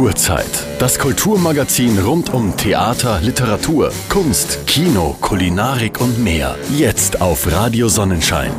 Kulturzeit. Das Kulturmagazin rund um Theater, Literatur, Kunst, Kino, Kulinarik und mehr. Jetzt auf Radio Sonnenschein.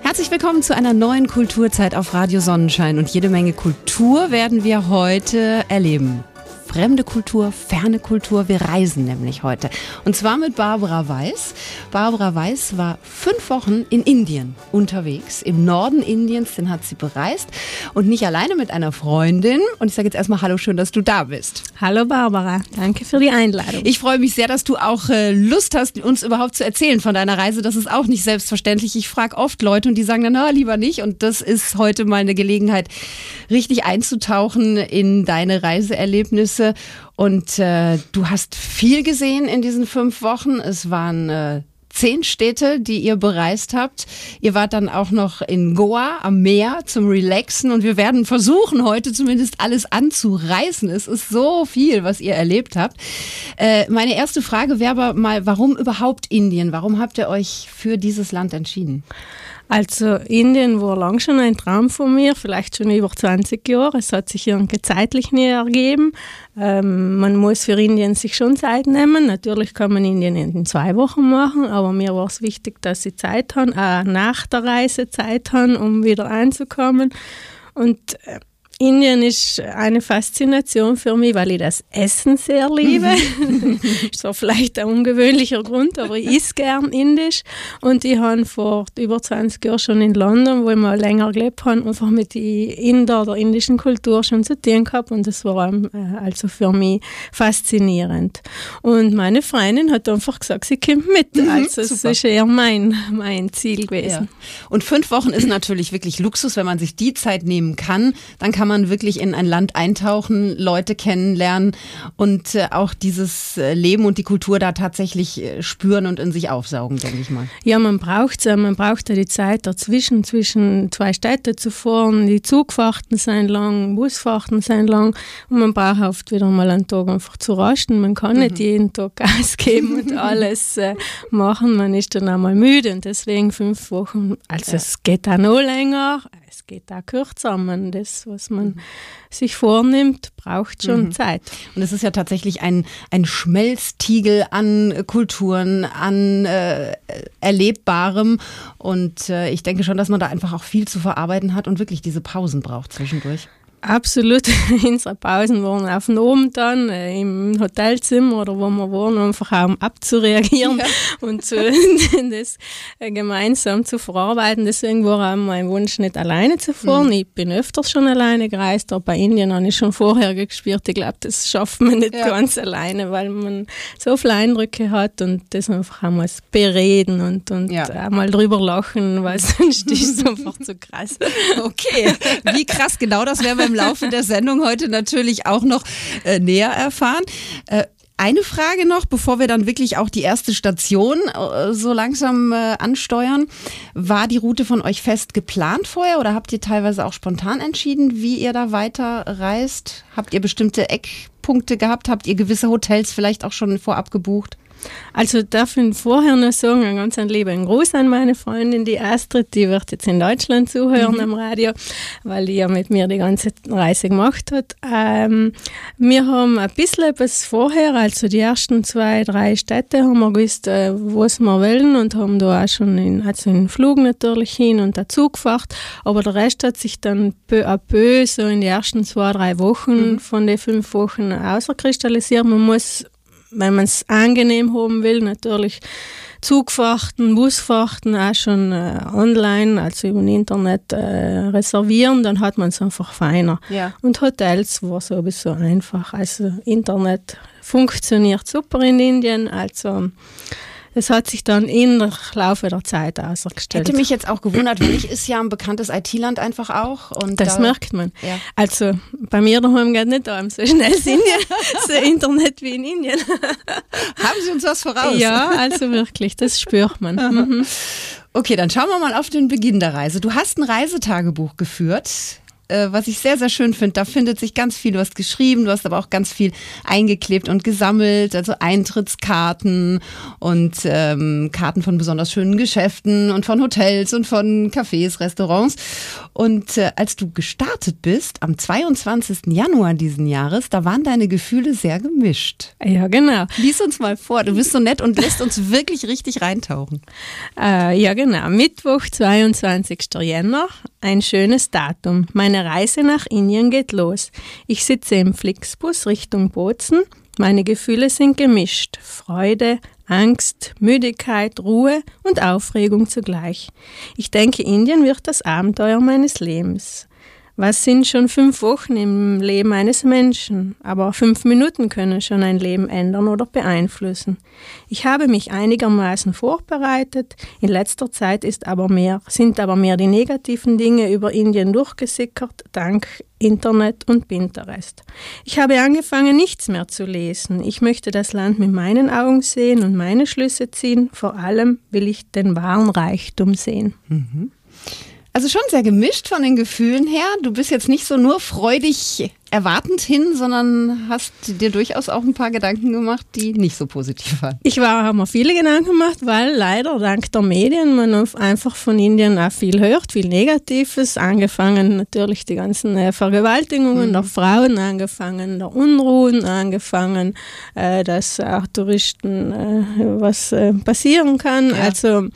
Herzlich willkommen zu einer neuen Kulturzeit auf Radio Sonnenschein und jede Menge Kultur werden wir heute erleben fremde Kultur, ferne Kultur. Wir reisen nämlich heute. Und zwar mit Barbara Weiß. Barbara Weiß war fünf Wochen in Indien unterwegs, im Norden Indiens, den hat sie bereist. Und nicht alleine mit einer Freundin. Und ich sage jetzt erstmal Hallo, schön, dass du da bist. Hallo Barbara, danke für die Einladung. Ich freue mich sehr, dass du auch äh, Lust hast, uns überhaupt zu erzählen von deiner Reise. Das ist auch nicht selbstverständlich. Ich frage oft Leute und die sagen dann, na, lieber nicht. Und das ist heute mal eine Gelegenheit, richtig einzutauchen in deine Reiseerlebnisse Erlebnisse. Und äh, du hast viel gesehen in diesen fünf Wochen. Es waren äh, zehn Städte, die ihr bereist habt. Ihr wart dann auch noch in Goa am Meer zum Relaxen und wir werden versuchen, heute zumindest alles anzureißen. Es ist so viel, was ihr erlebt habt. Äh, meine erste Frage wäre aber mal, warum überhaupt Indien? Warum habt ihr euch für dieses Land entschieden? Also Indien war lang schon ein Traum von mir, vielleicht schon über 20 Jahre. Es hat sich irgendwie zeitlich nie ergeben. Ähm, man muss für Indien sich schon Zeit nehmen. Natürlich kann man Indien in zwei Wochen machen, aber mir war es wichtig, dass sie Zeit haben, auch nach der Reise Zeit haben, um wieder einzukommen. Und äh, Indien ist eine Faszination für mich, weil ich das Essen sehr liebe. Mhm. ist zwar vielleicht ein ungewöhnlicher Grund, aber ich esse gern Indisch. Und ich habe vor über 20 Jahren schon in London, wo ich mal länger gelebt habe, einfach mit den Inder, der indischen Kultur schon zu tun gehabt. Und das war äh, also für mich faszinierend. Und meine Freundin hat einfach gesagt, sie kommt mit. Mhm, also es ist eher mein, mein Ziel gewesen. Ja. Und fünf Wochen ist natürlich wirklich Luxus, wenn man sich die Zeit nehmen kann. Dann kann man wirklich in ein Land eintauchen, Leute kennenlernen und äh, auch dieses äh, Leben und die Kultur da tatsächlich äh, spüren und in sich aufsaugen, denke ich mal. Ja, man braucht man braucht ja die Zeit dazwischen, zwischen zwei Städten zu fahren. Die Zugfahrten sind lang, Busfahrten sind lang und man braucht oft wieder mal einen Tag einfach zu rasten. Man kann mhm. nicht jeden Tag Gas geben und alles äh, machen. Man ist dann einmal müde und deswegen fünf Wochen. Also ja. es geht auch noch länger es geht auch kürzer. Man, das, was man mhm. sich vornimmt, braucht schon mhm. Zeit. Und es ist ja tatsächlich ein, ein Schmelztiegel an Kulturen, an äh, Erlebbarem. Und äh, ich denke schon, dass man da einfach auch viel zu verarbeiten hat und wirklich diese Pausen braucht zwischendurch. Absolut. Unsere Pausen waren auf dem Abend dann äh, im Hotelzimmer oder wo wir waren, einfach auch um abzureagieren ja. und zu, das äh, gemeinsam zu verarbeiten. Deswegen war auch mein Wunsch, nicht alleine zu fahren. Mhm. Ich bin öfters schon alleine gereist, aber bei Indien habe ich schon vorher gespürt, ich glaube, das schafft man nicht ja. ganz alleine, weil man so viele Eindrücke hat und das einfach einmal bereden und, und ja. einmal drüber lachen, weil sonst ist es einfach zu krass. Okay, wie krass genau das wäre im Laufe der Sendung heute natürlich auch noch äh, näher erfahren. Äh, eine Frage noch, bevor wir dann wirklich auch die erste Station äh, so langsam äh, ansteuern. War die Route von euch fest geplant vorher oder habt ihr teilweise auch spontan entschieden, wie ihr da weiter reist? Habt ihr bestimmte Eckpunkte gehabt? Habt ihr gewisse Hotels vielleicht auch schon vorab gebucht? Also darf ich vorher noch sagen, einen ganz lieben Gruß an meine Freundin, die Astrid, die wird jetzt in Deutschland zuhören mhm. am Radio, weil die ja mit mir die ganze Reise gemacht hat. Ähm, wir haben ein bisschen etwas vorher, also die ersten zwei, drei Städte haben wir gewusst, äh, was wir wollen und haben da auch schon in, also in den Flug natürlich hin und dazu gefahren, aber der Rest hat sich dann peu à peu so in den ersten zwei, drei Wochen mhm. von den fünf Wochen außerkristallisiert. Man muss wenn man es angenehm haben will, natürlich Zugfahrten, Busfahrten auch schon äh, online, also über Internet äh, reservieren, dann hat man es einfach feiner. Ja. Und Hotels war sowieso einfach. Also Internet funktioniert super in Indien, also es hat sich dann im Laufe der Zeit ausgestellt. Hätte mich jetzt auch gewundert, weil ich ist ja ein bekanntes IT-Land einfach auch. Und das da, merkt man. Ja. Also bei mir daheim geht nicht daheim so schnell sind so Internet wie in Indien. Haben Sie uns was voraus? Ja, also wirklich, das spürt man. Mhm. Okay, dann schauen wir mal auf den Beginn der Reise. Du hast ein Reisetagebuch geführt. Äh, was ich sehr, sehr schön finde. Da findet sich ganz viel. Du hast geschrieben, du hast aber auch ganz viel eingeklebt und gesammelt. Also Eintrittskarten und ähm, Karten von besonders schönen Geschäften und von Hotels und von Cafés, Restaurants. Und äh, als du gestartet bist, am 22. Januar diesen Jahres, da waren deine Gefühle sehr gemischt. Ja, genau. Lies uns mal vor. Du bist so nett und lässt uns wirklich richtig reintauchen. Äh, ja, genau. Mittwoch, 22. Jänner. Ein schönes Datum. Meine Reise nach Indien geht los. Ich sitze im Flixbus Richtung Bozen. Meine Gefühle sind gemischt. Freude, Angst, Müdigkeit, Ruhe und Aufregung zugleich. Ich denke, Indien wird das Abenteuer meines Lebens. Was sind schon fünf Wochen im Leben eines Menschen? Aber fünf Minuten können schon ein Leben ändern oder beeinflussen. Ich habe mich einigermaßen vorbereitet. In letzter Zeit ist aber mehr, sind aber mehr die negativen Dinge über Indien durchgesickert, dank Internet und Pinterest. Ich habe angefangen, nichts mehr zu lesen. Ich möchte das Land mit meinen Augen sehen und meine Schlüsse ziehen. Vor allem will ich den wahren Reichtum sehen. Mhm. Also schon sehr gemischt von den Gefühlen her. Du bist jetzt nicht so nur freudig erwartend hin, sondern hast dir durchaus auch ein paar Gedanken gemacht, die nicht so positiv waren. Ich war, habe mir viele Gedanken gemacht, weil leider dank der Medien man einfach von Indien auch viel hört, viel Negatives, angefangen natürlich die ganzen äh, Vergewaltigungen mhm. der Frauen, angefangen der Unruhen, angefangen, äh, dass auch Touristen äh, was passieren kann. Ja. Also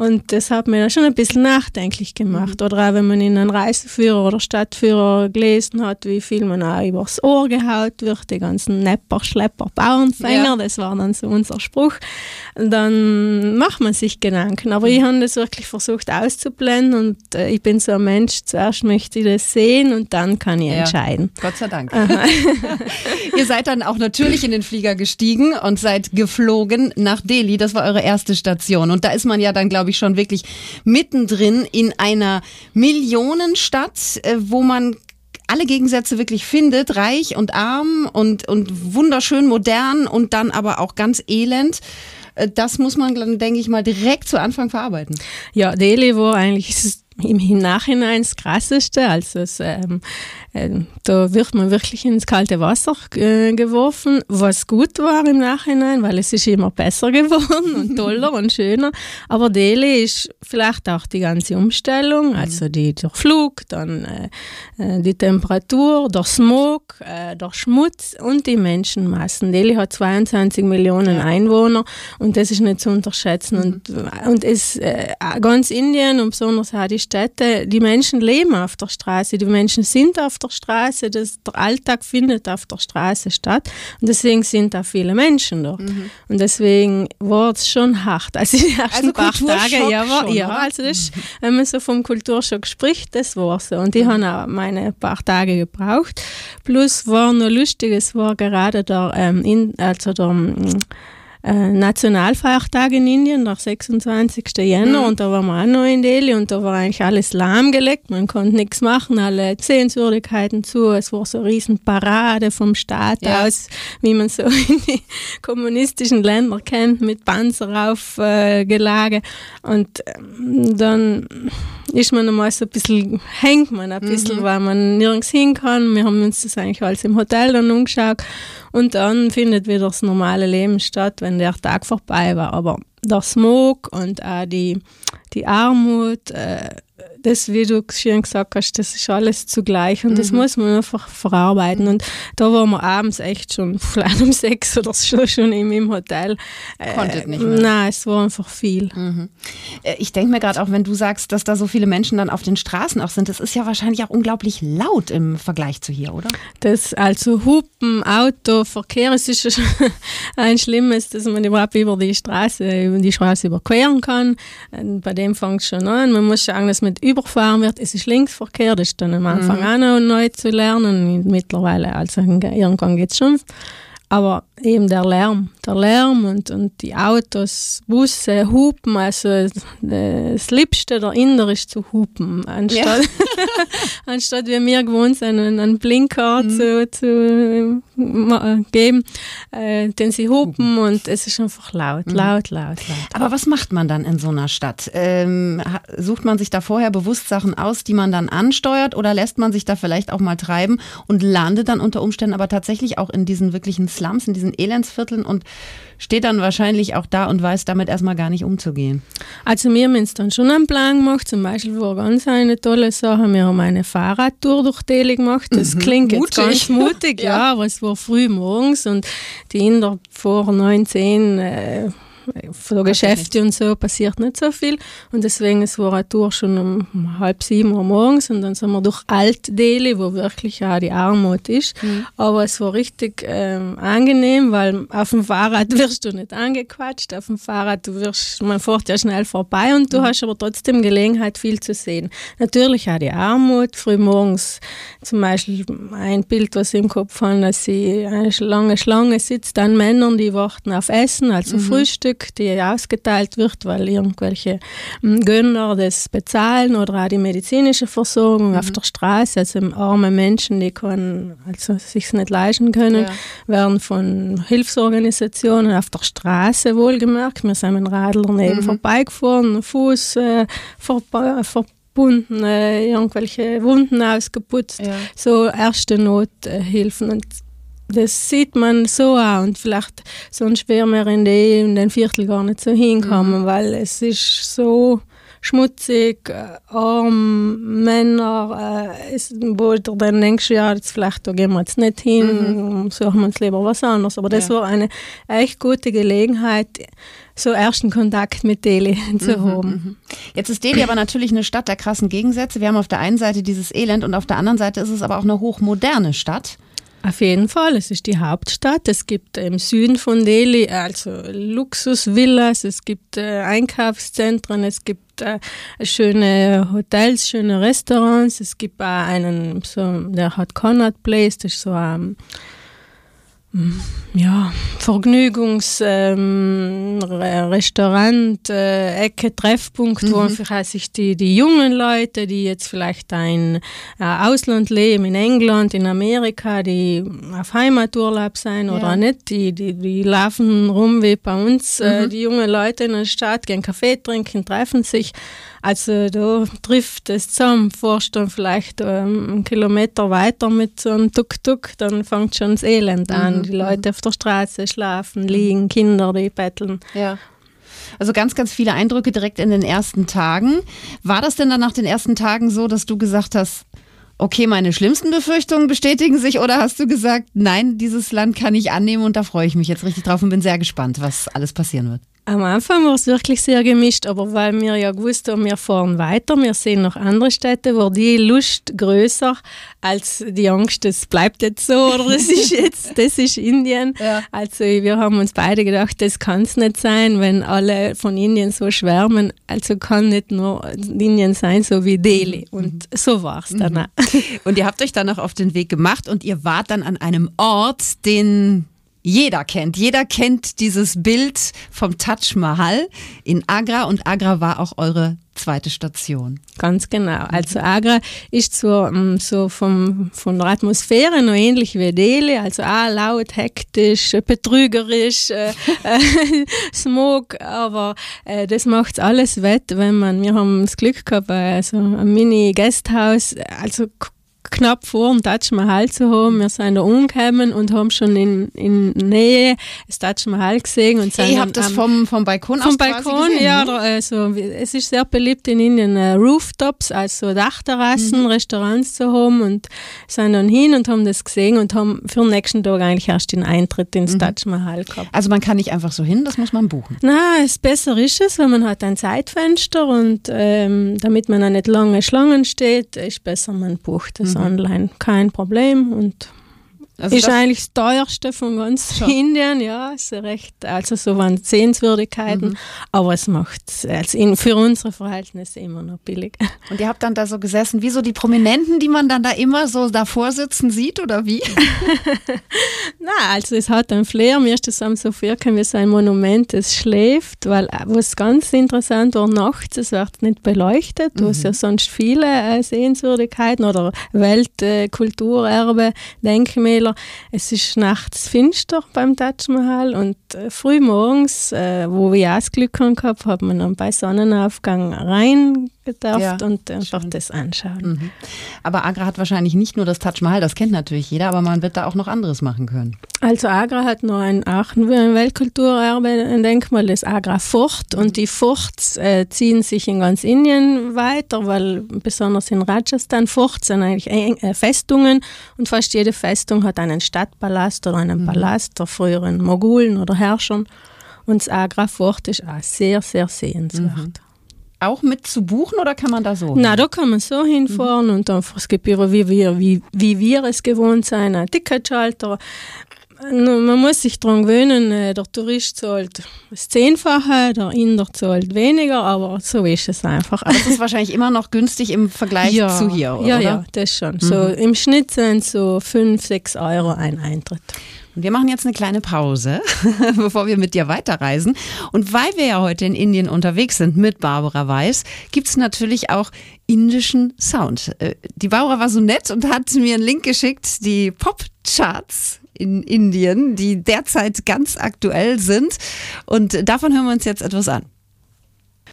und das hat mir schon ein bisschen nachdenklich gemacht. Mhm. Oder auch wenn man in einen Reiseführer oder Stadtführer gelesen hat, wie viel man auch übers Ohr gehaut wird, die ganzen Nepper, Schlepper, Bauernfänger, ja. das war dann so unser Spruch. Dann macht man sich Gedanken. Aber ich habe das wirklich versucht auszublenden und äh, ich bin so ein Mensch, zuerst möchte ich das sehen und dann kann ich ja. entscheiden. Gott sei Dank. Ihr seid dann auch natürlich in den Flieger gestiegen und seid geflogen nach Delhi. Das war eure erste Station. Und da ist man ja dann, glaube ich, schon wirklich mittendrin in einer Millionenstadt, äh, wo man alle Gegensätze wirklich findet, reich und arm und, und wunderschön modern und dann aber auch ganz elend. Äh, das muss man, denke ich mal, direkt zu Anfang verarbeiten. Ja, Delhi war eigentlich im Nachhinein das Krasseste. Also es, ähm, äh, da wird man wirklich ins kalte Wasser äh, geworfen, was gut war im Nachhinein, weil es ist immer besser geworden und toller und schöner. Aber Delhi ist vielleicht auch die ganze Umstellung, mhm. also die, der Flug, dann äh, äh, die Temperatur, der Smog, äh, der Schmutz und die Menschenmassen. Delhi hat 22 Millionen. Einwohner und das ist nicht zu unterschätzen. Mhm. Und, und es, äh, ganz Indien und besonders auch die Städte, die Menschen leben auf der Straße, die Menschen sind auf der Straße, das, der Alltag findet auf der Straße statt und deswegen sind da viele Menschen dort. Mhm. Und deswegen war es schon hart. Also die ersten also paar Tage, ja, war, schon, ja also das, mhm. wenn man so vom Kulturschock spricht, das war so. Und die mhm. haben auch meine paar Tage gebraucht. Plus war noch lustig, es war gerade der, ähm, in, also der äh, Nationalfeiertag in Indien, der 26. Jänner, mhm. und da waren wir auch noch in Delhi und da war eigentlich alles lahmgelegt, man konnte nichts machen, alle Sehenswürdigkeiten zu, es war so eine riesen Parade vom Staat ja. aus, wie man so in die kommunistischen Länder kennt, mit Panzer aufgelage äh, und ähm, dann ist man einmal so ein bisschen, hängt man ein bisschen, mhm. weil man nirgends hin kann. Wir haben uns das eigentlich alles im Hotel dann umgeschaut und dann findet wieder das normale Leben statt, wenn der Tag vorbei war. Aber der Smog und auch die, die Armut, äh, das, wie du schön gesagt hast, das ist alles zugleich und mhm. das muss man einfach verarbeiten. Und da waren wir abends echt schon, vielleicht um sechs oder so schon im, im Hotel. Konntet äh, nicht mehr. Nein, es war einfach viel. Mhm. Äh, ich denke mir gerade auch, wenn du sagst, dass da so viele Menschen dann auf den Straßen auch sind, das ist ja wahrscheinlich auch unglaublich laut im Vergleich zu hier, oder? Das, also Hupen, Auto, Verkehr, es ist schon ein Schlimmes, dass man überhaupt über die Straße, über die Straße überqueren kann. Und bei dem fängt es schon an. Man muss schauen, dass man überfahren wird. Es ist Linksverkehr, das ist dann am Anfang mhm. auch noch neu zu lernen. Mittlerweile, also irgendwann geht es schon. Aber eben der Lärm. Der Lärm und, und die Autos, Busse, Hupen. Also das Liebste der Inder ist zu hupen, anstatt, ja. anstatt wie wir gewohnt sind, einen Blinker mhm. zu, zu geben, äh, den sie hupen und es ist einfach laut, mhm. laut, laut, laut. Aber was macht man dann in so einer Stadt? Ähm, sucht man sich da vorher bewusst Sachen aus, die man dann ansteuert oder lässt man sich da vielleicht auch mal treiben und landet dann unter Umständen aber tatsächlich auch in diesen wirklichen Slums, in diesen Elendsvierteln und steht dann wahrscheinlich auch da und weiß damit erstmal gar nicht umzugehen. Also wir haben uns dann schon einen Plan gemacht, zum Beispiel war ganz eine tolle Sache, wir haben eine Fahrradtour durch Delhi gemacht, das mhm. klingt jetzt ganz mutig, ja. ja, aber es war früh morgens und die Inder vor 19 äh, von Geschäfte und so passiert nicht so viel. Und deswegen es war eine Tour schon um halb sieben Uhr morgens und dann sind wir durch Alt-Delhi, wo wirklich auch die Armut ist. Mhm. Aber es war richtig ähm, angenehm, weil auf dem Fahrrad wirst du nicht angequatscht. Auf dem Fahrrad, du wirst, man fährt ja schnell vorbei und du mhm. hast aber trotzdem Gelegenheit, viel zu sehen. Natürlich auch die Armut. Früh morgens zum Beispiel ein Bild, was ich im Kopf habe, dass sie eine lange Schlange sitzt an Männern, die warten auf Essen, also mhm. Frühstück Stück, die ausgeteilt wird, weil irgendwelche hm, Gönner das bezahlen oder auch die medizinische Versorgung mhm. auf der Straße, also arme Menschen, die können, also sich nicht leisten können, ja. werden von Hilfsorganisationen auf der Straße wohlgemerkt. Wir sind mit Radlern eben mhm. vorbeigefahren, Fuß äh, vorbei, verbunden, äh, irgendwelche Wunden ausgeputzt, ja. so erste Nothilfen. Und das sieht man so auch und vielleicht sonst wären wir in, die, in den Viertel gar nicht so hinkommen, mhm. weil es ist so schmutzig, äh, arm, Männer, äh, ist, wo du dann denkst, ja, jetzt vielleicht da gehen wir jetzt nicht hin, mhm. suchen wir uns lieber was anderes. Aber das ja. war eine echt gute Gelegenheit, so ersten Kontakt mit Delhi zu mhm, haben. Mhm. Jetzt ist Delhi aber natürlich eine Stadt der krassen Gegensätze. Wir haben auf der einen Seite dieses Elend und auf der anderen Seite ist es aber auch eine hochmoderne Stadt. Auf jeden Fall, es ist die Hauptstadt. Es gibt im Süden von Delhi also Luxusvillas, es gibt äh, Einkaufszentren, es gibt äh, schöne Hotels, schöne Restaurants. Es gibt auch einen, so, der hat Connaught Place, das ist so ein ja, Vergnügungsrestaurant, ähm, äh, Ecke, Treffpunkt, mhm. wo einfach sich die, die jungen Leute, die jetzt vielleicht ein äh, Ausland leben, in England, in Amerika, die auf Heimaturlaub sein ja. oder nicht, die, die, die laufen rum wie bei uns, äh, mhm. äh, die jungen Leute in der Stadt, gehen Kaffee trinken, treffen sich also da trifft es zusammen, fährst dann vielleicht ähm, einen Kilometer weiter mit so einem Tuk-Tuk, dann fängt schon das Elend an. Mhm. Die Leute mhm. auf der Straße schlafen, liegen, Kinder, die betteln. Ja. Also ganz, ganz viele Eindrücke direkt in den ersten Tagen. War das denn dann nach den ersten Tagen so, dass du gesagt hast, okay, meine schlimmsten Befürchtungen bestätigen sich oder hast du gesagt, nein, dieses Land kann ich annehmen und da freue ich mich jetzt richtig drauf und bin sehr gespannt, was alles passieren wird? Am Anfang war es wirklich sehr gemischt, aber weil wir ja gewusst haben, wir fahren weiter, wir sehen noch andere Städte, war die Lust größer als die Angst, es bleibt jetzt so oder das ist jetzt, das ist Indien. Ja. Also wir haben uns beide gedacht, das kann es nicht sein, wenn alle von Indien so schwärmen. Also kann nicht nur Indien sein, so wie Delhi. Mhm. Und so war es dann. Mhm. Und ihr habt euch dann noch auf den Weg gemacht und ihr wart dann an einem Ort, den jeder kennt. Jeder kennt dieses Bild vom Taj Mahal in Agra und Agra war auch eure zweite Station. Ganz genau. Also Agra ist so, mm, so vom, von der Atmosphäre noch ähnlich wie Delhi, also auch laut, hektisch, betrügerisch, äh, äh, Smog, aber äh, das macht alles wett, wenn man, wir haben das Glück gehabt, also ein Mini-Gasthaus, also knapp vor dem Taj Mahal zu haben. Wir sind da umgekommen und haben schon in, in Nähe das Taj Mahal gesehen. Und sind Ihr habt das vom, vom Balkon Vom Balkon, gesehen, ja. Ne? Also, es ist sehr beliebt in Indien, uh, Rooftops, also Dachterrassen, mhm. Restaurants zu haben und sind dann hin und haben das gesehen und haben für den nächsten Tag eigentlich erst den Eintritt ins mhm. Taj Mahal gehabt. Also man kann nicht einfach so hin, das muss man buchen? Na, es besser ist es, wenn man hat ein Zeitfenster und ähm, damit man auch nicht lange Schlangen steht, ist besser, man bucht das mhm. online. Kein Problem und Also ist eigentlich das teuerste von ganz schon. Indien, ja, ist recht, also so waren Sehenswürdigkeiten, mhm. aber es macht also in, für unsere Verhältnisse immer noch billig. Und ihr habt dann da so gesessen, wie so die Prominenten, die man dann da immer so davor sitzen sieht, oder wie? Na, also es hat ein Flair, mir ist das am so wie so ein Monument, es schläft, weil äh, was ganz interessant war, nachts, es wird nicht beleuchtet, mhm. was ja sonst viele äh, Sehenswürdigkeiten oder Weltkulturerbe, äh, Denkmäler, es ist nachts finster beim Taj Mahal und äh, früh morgens, äh, wo wir auch das Glück gehabt haben, hat man dann bei Sonnenaufgang rein darf ja, und einfach schön. das anschauen. Mhm. Aber Agra hat wahrscheinlich nicht nur das Taj Mahal, das kennt natürlich jeder, aber man wird da auch noch anderes machen können. Also Agra hat noch ein, auch ein Weltkulturerbe, ein Denkmal, das Agra Fort und die Forts äh, ziehen sich in ganz Indien weiter, weil besonders in Rajasthan Forts sind eigentlich äh, Festungen und fast jede Festung hat einen Stadtpalast oder einen mhm. Palast der früheren Mogulen oder Herrschern und das Agra Fort ist auch sehr, sehr sehenswert. Mhm auch mit zu buchen oder kann man da so? Na, da kann man so hinfahren mhm. und einfach, es gibt wie wir, wie, wie wir es gewohnt sein, ein Ticketschalter. Man muss sich daran gewöhnen, äh, der Tourist zahlt das Zehnfache, der Inder zahlt weniger, aber so ist es einfach. Aber das ist wahrscheinlich immer noch günstig im Vergleich ja, zu hier, oder? Ja, ja, das schon. Mhm. So Im Schnitt sind so 5, 6 Euro ein Eintritt. Wir machen jetzt eine kleine Pause, bevor wir mit dir weiterreisen. Und weil wir ja heute in Indien unterwegs sind mit Barbara Weiß, gibt es natürlich auch indischen Sound. Äh, die Barbara war so nett und hat mir einen Link geschickt, die Pop-Charts in Indien, die derzeit ganz aktuell sind. Und davon hören wir uns jetzt etwas an.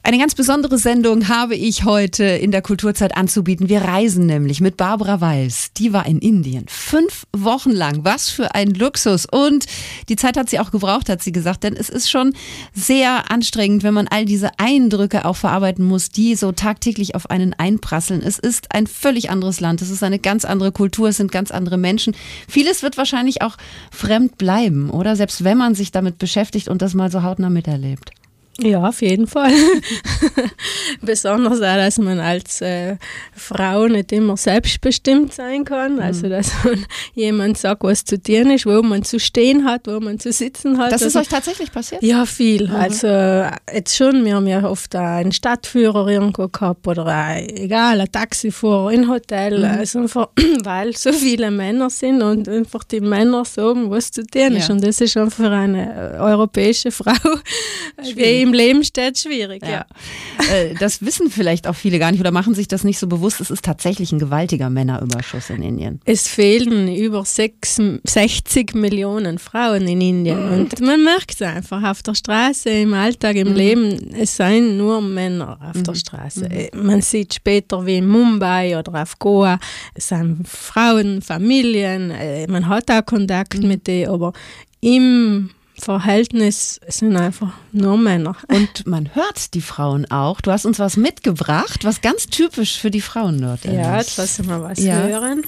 Eine ganz besondere Sendung habe ich heute in der Kulturzeit anzubieten. Wir reisen nämlich mit Barbara Weiß. Die war in Indien. Fünf Wochen lang. Was für ein Luxus. Und die Zeit hat sie auch gebraucht, hat sie gesagt. Denn es ist schon sehr anstrengend, wenn man all diese Eindrücke auch verarbeiten muss, die so tagtäglich auf einen einprasseln. Es ist ein völlig anderes Land. Es ist eine ganz andere Kultur. Es sind ganz andere Menschen. Vieles wird wahrscheinlich auch fremd bleiben, oder? Selbst wenn man sich damit beschäftigt und das mal so hautnah miterlebt. Ja, auf jeden Fall. Besonders auch, dass man als äh, Frau nicht immer selbstbestimmt sein kann. Mhm. Also, dass man jemand sagt, was zu tun ist, wo man zu stehen hat, wo man zu sitzen hat. Das also, ist euch tatsächlich passiert? Ja, viel. Mhm. Also, jetzt schon, wir haben ja oft einen Stadtführer irgendwo gehabt oder ein, egal, ein Taxifahrer in Hotel. Mhm. Also einfach, weil so viele Männer sind und einfach die Männer sagen, was zu tun ist. Ja. Und das ist einfach für eine äh, europäische Frau, die im Leben steht, schwierig, ja. ja. Äh, das wissen vielleicht auch viele gar nicht oder machen sich das nicht so bewusst. Es ist tatsächlich ein gewaltiger Männerüberschuss in Indien. Es fehlen über 6, 60 Millionen Frauen in Indien. Und man merkt es einfach auf der Straße, im Alltag, im mhm. Leben. Es seien nur Männer auf mhm. der Straße. Mhm. Man sieht später wie in Mumbai oder auf Goa, es sind Frauen, Familien. Äh, man hat auch Kontakt mit denen, aber im Verhältnis sind einfach nur Männer. Und man hört die Frauen auch. Du hast uns was mitgebracht, was ganz typisch für die Frauen dort ist. Ja, jetzt lassen wir was ja. hören.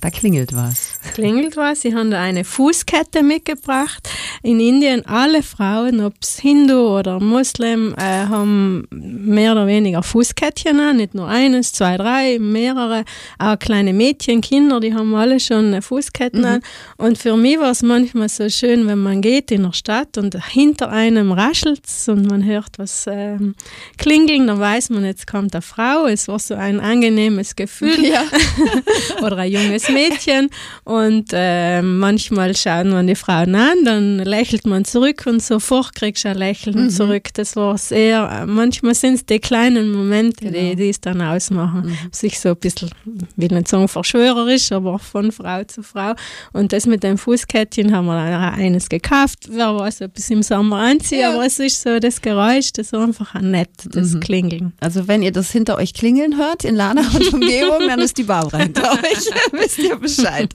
Da klingelt was. Klingelt was. Sie haben da eine Fußkette mitgebracht. In Indien alle Frauen, ob es Hindu oder Muslim, äh, haben mehr oder weniger Fußkettchen an. Nicht nur eines, zwei, drei, mehrere. Auch kleine Mädchen, Kinder, die haben alle schon Fußketten mhm. an. Und für mich war es manchmal so schön, wenn man geht in der Stadt und hinter einem raschelt und man hört was ähm, klingeln, dann weiß man, jetzt kommt eine Frau. Es war so ein angenehmes Gefühl. Ja. oder ein junges Mädchen und äh, manchmal schauen man die Frauen an, dann lächelt man zurück und sofort kriegst du ein Lächeln mhm. zurück. Das war sehr, manchmal sind es die kleinen Momente, genau. die, die es dann ausmachen. Mhm. Sich so ein bisschen, will nicht sagen verschwörerisch, aber von Frau zu Frau. Und das mit dem Fußkettchen haben wir dann eines gekauft. Wer weiß, ob es im Sommer anzieht, ja. aber es ist so das Geräusch, das ist einfach nett, das mhm. Klingeln. Also wenn ihr das hinter euch klingeln hört in Lana und Umgebung, dann ist die Barbara hinter euch. Wisst ihr Bescheid.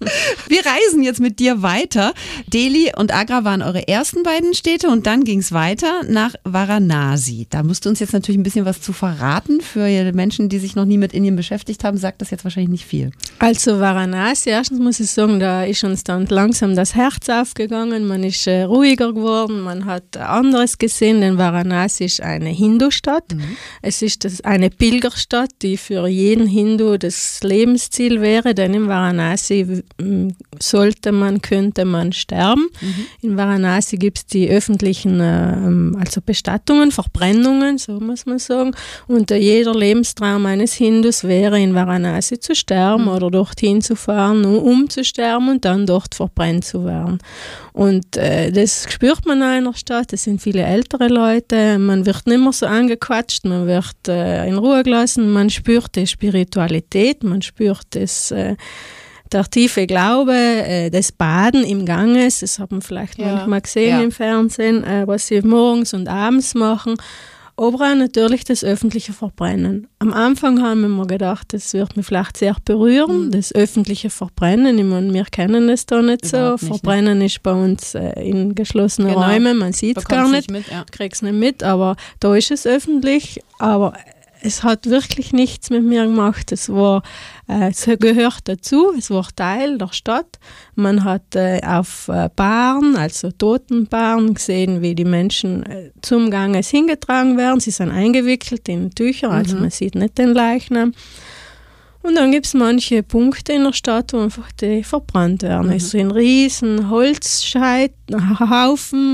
Wir reisen jetzt mit dir weiter. Delhi und Agra waren eure ersten beiden Städte und dann ging es weiter nach Varanasi. Da musst du uns jetzt natürlich ein bisschen was zu verraten. Für Menschen, die sich noch nie mit Indien beschäftigt haben, sagt das jetzt wahrscheinlich nicht viel. Also Varanasi, erstens muss ich sagen, da ist uns dann langsam das Herz aufgegangen. Man ist äh, ruhiger geworden, man hat anderes gesehen, denn Varanasi ist eine Hindu-Stadt. Mhm. Es ist das, eine Pilgerstadt, die für jeden Hindu das Lebensziel wäre, denn in Varanasi Varanasi sollte man, könnte man sterben. Mhm. In Varanasi gibt es die öffentlichen äh, also Bestattungen, Verbrennungen, so muss man sagen. Und äh, jeder Lebenstraum eines Hindus wäre, in Varanasi zu sterben mhm. oder dorthin zu fahren, um zu sterben und dann dort verbrennt zu werden. Und äh, das spürt man in einer Stadt. Es sind viele ältere Leute. Man wird nicht mehr so angequatscht, man wird äh, in Ruhe gelassen. Man spürt die Spiritualität, man spürt das. Äh, der tiefe Glaube, äh, das Baden im Ganges, das haben wir vielleicht ja. manchmal gesehen ja. im Fernsehen, äh, was sie morgens und abends machen. Aber auch natürlich das öffentliche Verbrennen. Am Anfang haben wir mir gedacht, das wird mich vielleicht sehr berühren, mhm. das öffentliche Verbrennen. Ich meine, wir kennen es da nicht Überhaupt so. Nicht, Verbrennen ne? ist bei uns äh, in geschlossenen genau. Räumen, man sieht es gar nicht, nicht ja. kriegt es nicht mit, aber da ist es öffentlich. Aber es hat wirklich nichts mit mir gemacht. Es war, äh, es gehört dazu. Es war Teil der Stadt. Man hat äh, auf äh, Baren, also Totenbaren, gesehen, wie die Menschen äh, zum Ganges hingetragen werden. Sie sind eingewickelt in Tücher, also mhm. man sieht nicht den Leichnam. Und dann gibt es manche Punkte in der Stadt, wo einfach die verbrannt werden. Mhm. Es ist so ein riesen Holzhaufen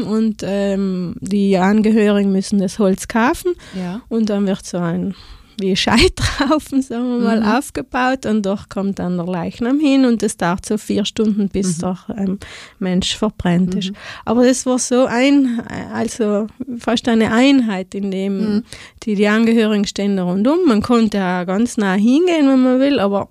und ähm, die Angehörigen müssen das Holz kaufen. Ja. Und dann wird so ein wie Scheitraufen, sagen wir mal, mhm. aufgebaut und doch kommt dann der Leichnam hin und es dauert so vier Stunden, bis mhm. der ähm, Mensch verbrennt mhm. ist. Aber das war so ein, also fast eine Einheit, in dem mhm. die, die Angehörigen stehen da rundum. Man konnte ja ganz nah hingehen, wenn man will, aber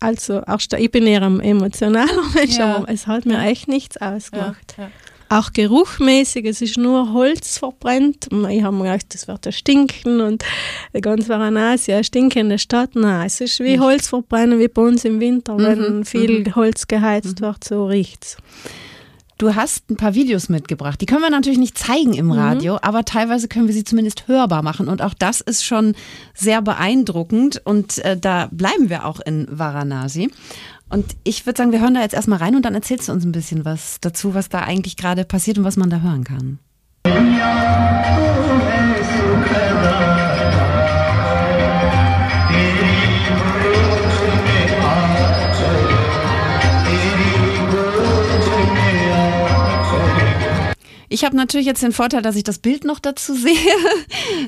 also auch ich bin eher ein emotionaler Mensch, ja. aber es hat mir echt nichts ausgemacht. Ja, ja. Auch geruchmäßig, es ist nur Holz verbrennt. Ich habe mir gedacht, das wird ja stinken und ganz Varanasi, eine stinkende Stadt. Nein, es ist wie Holz verbrennen, wie bei uns im Winter, wenn mhm. viel mhm. Holz geheizt mhm. wird, so riecht es. Du hast ein paar Videos mitgebracht. Die können wir natürlich nicht zeigen im mhm. Radio, mhm. aber teilweise können wir sie zumindest hörbar machen. Und auch das ist schon sehr beeindruckend. Und äh, da bleiben wir auch in Varanasi. Und ich würde sagen, wir hören da jetzt erstmal rein und dann erzählst du uns ein bisschen was dazu, was da eigentlich gerade passiert und was man da hören kann. Ich habe natürlich jetzt den Vorteil, dass ich das Bild noch dazu sehe.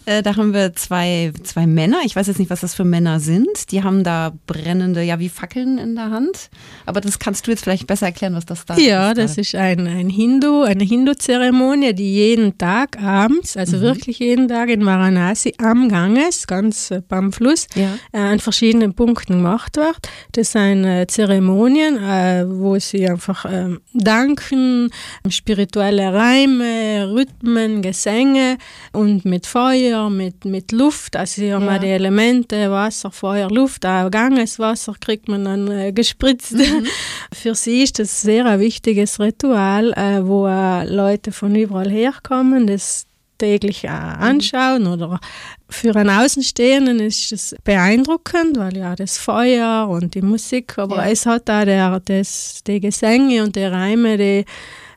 Äh, da haben wir zwei, zwei Männer. Ich weiß jetzt nicht, was das für Männer sind. Die haben da brennende, ja, wie Fackeln in der Hand. Aber das kannst du jetzt vielleicht besser erklären, was das da ja, ist. Ja, das ist ein, ein Hindu, eine Hindu-Zeremonie, die jeden Tag abends, also mhm. wirklich jeden Tag in Varanasi am Ganges, ganz äh, beim Fluss, ja. äh, an verschiedenen Punkten gemacht wird. Das sind Zeremonien, äh, wo sie einfach ähm, danken, spirituelle Reime, Stimme, Rhythmen, Gesänge und mit Feuer, mit, mit Luft. Also hier ja. haben wir die Elemente Wasser, Feuer, Luft. Auch Gangeswasser kriegt man dann äh, gespritzt. Mhm. Für sie ist das sehr ein wichtiges Ritual, äh, wo äh, Leute von überall herkommen. Das täglich äh, anschauen mhm. oder für einen Außenstehenden ist es beeindruckend, weil ja das Feuer und die Musik, aber ja. es hat auch der, das, die Gesänge und die Reime, die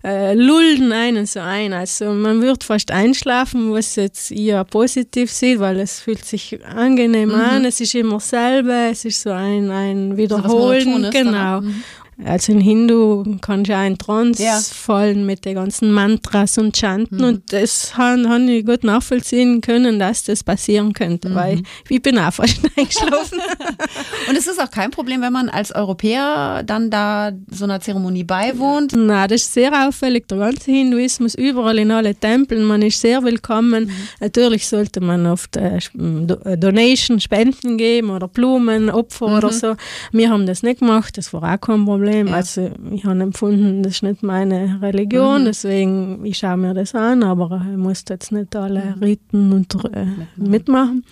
äh, lullen einen so ein. Also man wird fast einschlafen, was jetzt eher positiv sieht, weil es fühlt sich angenehm mhm. an. Es ist immer selber, es ist so ein, ein Wiederholen. So, genau. Mhm. Also in Hindu du auch in Trance ja. fallen mit den ganzen Mantras und Chanten mhm. und das habe ich gut nachvollziehen können, dass das passieren könnte, mhm. weil ich bin auch fast eingeschlafen. und es ist auch kein Problem, wenn man als Europäer dann da so einer Zeremonie beiwohnt? Na, das ist sehr auffällig, der ganze Hinduismus, überall in alle Tempeln, man ist sehr willkommen. Mhm. Natürlich sollte man oft äh, äh, Donation, Spenden geben oder Blumen, Opfer oder mhm. so. Wir haben das nicht gemacht, das war auch kein Problem. Problem. Ja. Also ich habe empfunden, das ist nicht meine Religion, mhm. deswegen ich schaue mir das an, aber ich muss jetzt nicht alle mhm. Riten und äh, mitmachen.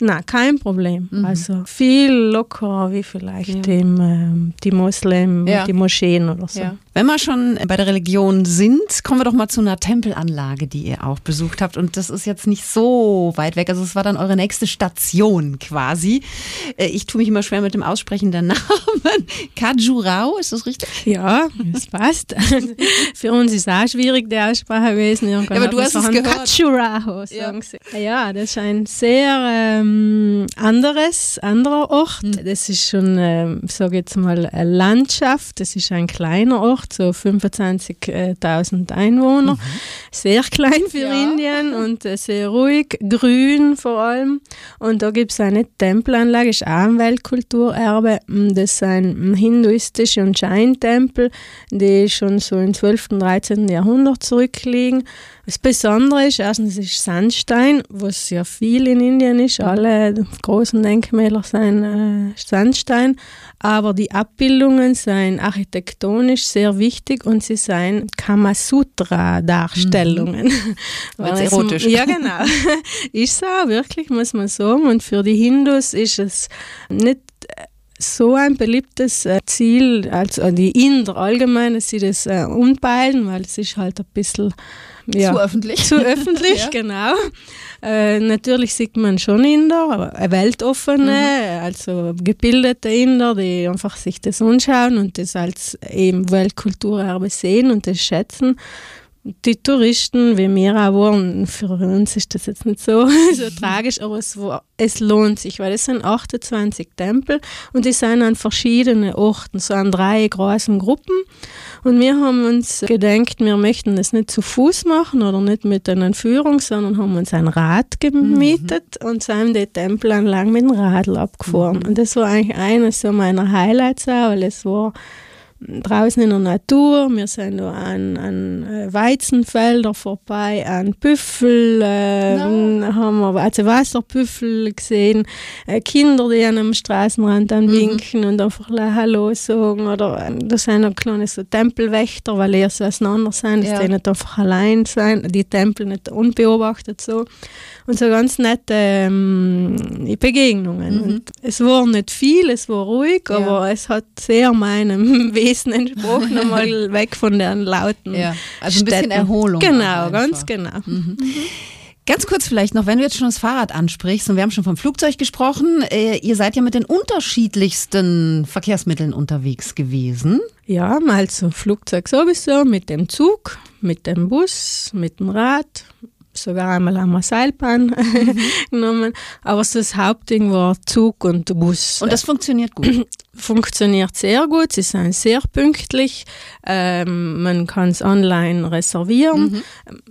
Na, kein Problem. Mhm. Also viel lockerer wie vielleicht ja. im, äh, die Moslem, ja. die Moscheen oder so. Ja. Wenn wir schon bei der Religion sind, kommen wir doch mal zu einer Tempelanlage, die ihr auch besucht habt. Und das ist jetzt nicht so weit weg. Also es war dann eure nächste Station quasi. Äh, ich tue mich immer schwer mit dem Aussprechen der Namen. Kajurao, ist das richtig? Ja, das passt. Für uns ist auch schwierig, die Aussprache gewesen. Ja, aber du hast es gehört. Kajurao, sagen ja. sie. Ja, das ist ein sehr ähm, anderes, anderer Ort. Hm. Das ist schon, ähm, sage jetzt mal, eine Landschaft. Das ist ein kleiner Ort gemacht, so 25.000 Einwohner. Mhm. Sehr klein für ja. Indien und äh, sehr ruhig, grün vor allem. Und da gibt es eine Tempelanlage, ist auch ein Weltkulturerbe. Das ist ein hinduistischer und Scheintempel, die schon so im 12. und 13. Jahrhundert zurückliegen. Das Besondere ist, erstens ist Sandstein, was ja viel in Indien ist. Alle großen Denkmäler sind äh, Sandstein. Aber die Abbildungen sind architektonisch sehr wichtig und sie sind Kamasutra-Darstellungen. Mhm. Weil erotisch. Ja, genau. ist so, wirklich, muss man sagen. Und für die Hindus ist es nicht so ein beliebtes äh, Ziel, also die Inder allgemein, dass sie das äh, umpeilen, weil es ist halt ein bisschen ja, zu öffentlich. Zu öffentlich, ja. genau. Äh, natürlich sieht man schon Inder, weltoffene, mhm. also gebildete Inder, die einfach sich das anschauen und das als eben Weltkulturerbe sehen und das schätzen die Touristen, wie wir auch waren, für uns ist das jetzt nicht so, so tragisch, aber es, war, es lohnt sich, weil es sind 28 Tempel und die sind an verschiedenen Orten, so an drei großen Gruppen. Und wir haben uns gedacht, wir möchten das nicht zu Fuß machen oder nicht mit einer Führung, sondern haben uns ein Rad gemietet mhm. und sind die Tempelanlagen mit dem Radl abgefahren. Mhm. Und das war eigentlich eines so meiner Highlights auch, weil es war draußen in der Natur. Wir sind an, an äh, Weizenfelder vorbei, an Büffel, äh, no. haben wir also Wasserbüffel gesehen, äh, Kinder, die an einem Straßenrand dann mhm. winken und einfach Hallo sagen. Oder äh, da sind noch kleine so Tempelwächter, weil die so auseinander sind, dass ja. die nicht einfach allein sein, die Tempel nicht unbeobachtet so und so ganz nette ähm, Begegnungen. Mhm. es war nicht viel, es war ruhig, ja. aber es hat sehr meinem Wesen entsprochen, einmal weg von den lauten ja. Also ein bisschen Erholung. Genau, ganz genau. Mhm. Mhm. Ganz kurz vielleicht noch, wenn du jetzt schon das Fahrrad ansprichst und wir haben schon vom Flugzeug gesprochen, äh, ihr seid ja mit den unterschiedlichsten Verkehrsmitteln unterwegs gewesen. Ja, mal zum Flugzeug sowieso, mit dem Zug, mit dem Bus, mit dem Rad, sogar einmal haben wir Seilbahn mhm. genommen. Aber so das Hauptding war Zug und Bus. Und das funktioniert gut? Funktioniert sehr gut. Sie sind sehr pünktlich. Ähm, man kann es online reservieren.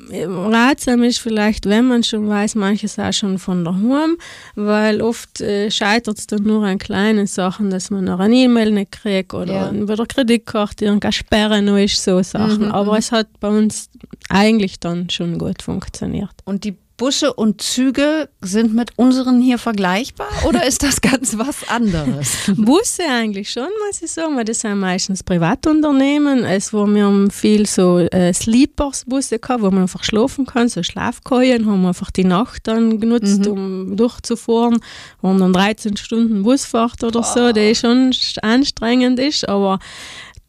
Mhm. Ratsam ist vielleicht, wenn man schon weiß, manches auch schon von daheim, weil oft äh, scheitert es dann nur an kleinen Sachen, dass man noch eine E-Mail nicht kriegt oder ja. bei der Kreditkarte irgendeine Sperre noch ist, so Sachen. Mhm. Aber mhm. es hat bei uns eigentlich dann schon gut funktioniert. Und die Busse und Züge sind mit unseren hier vergleichbar oder ist das ganz was anderes? Busse eigentlich schon, muss ich sagen, weil das sind meistens Privatunternehmen. Es wo wir viel so äh, Sleepers-Busse gehabt, wo man einfach schlafen kann, so Schlafkojen, haben wir einfach die Nacht dann genutzt, mhm. um durchzufahren. Wir haben dann 13 Stunden Busfahrt oder oh. so, die schon anstrengend ist, aber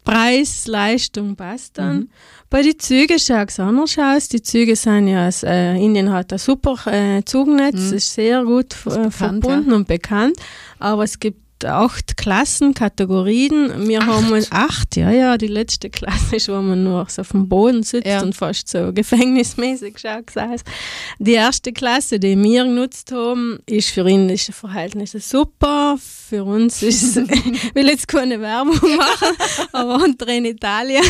Preis, Leistung passt dann. Mhm. Bei den Zügen schaut es anders aus. Die Züge sind ja, äh, Indien hat ein super äh, Zugnetz, mhm. ist sehr gut äh, verbunden ja. und bekannt. Aber es gibt acht Klassen, Kategorien. Wir acht. haben acht, ja, ja, die letzte Klasse ist, wo man nur so auf dem Boden sitzt ja. und fast so gefängnismäßig schaut. Die erste Klasse, die wir genutzt haben, ist für indische Verhältnisse super. Für uns ist, ich will jetzt keine Werbung machen, aber unsere in Italien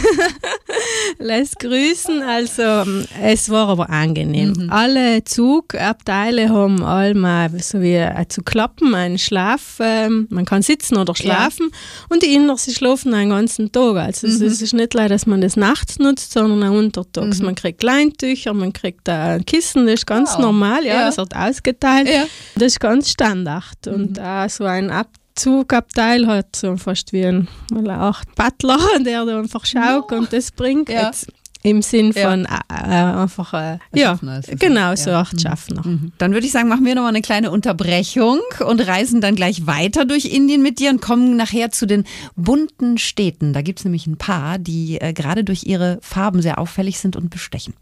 lässt grüßen. Also, es war aber angenehm. Mhm. Alle Zugabteile haben alle so wie äh, zu klappen, einen Schlaf, ähm, man kann sitzen oder schlafen ja. und die Inder, sie schlafen einen ganzen Tag. Also mhm. es ist nicht leider, dass man das nachts nutzt, sondern auch untertags. Mhm. Man kriegt Kleintücher, man kriegt ein Kissen, das ist ganz wow. normal, ja, ja, das wird ausgeteilt. Ja. Das ist ganz Standard. Und mhm. auch so ein Abzugabteil hat so fast wie ein auch Butler, der da einfach schaut oh. und das bringt. Ja. Jetzt, Im Sinn von ja. äh, einfach, äh, ja, genau, so ja. Schaffner. Mhm. Dann würde ich sagen, machen wir nochmal eine kleine Unterbrechung und reisen dann gleich weiter durch Indien mit dir und kommen nachher zu den bunten Städten. Da gibt es nämlich ein paar, die äh, gerade durch ihre Farben sehr auffällig sind und bestechen.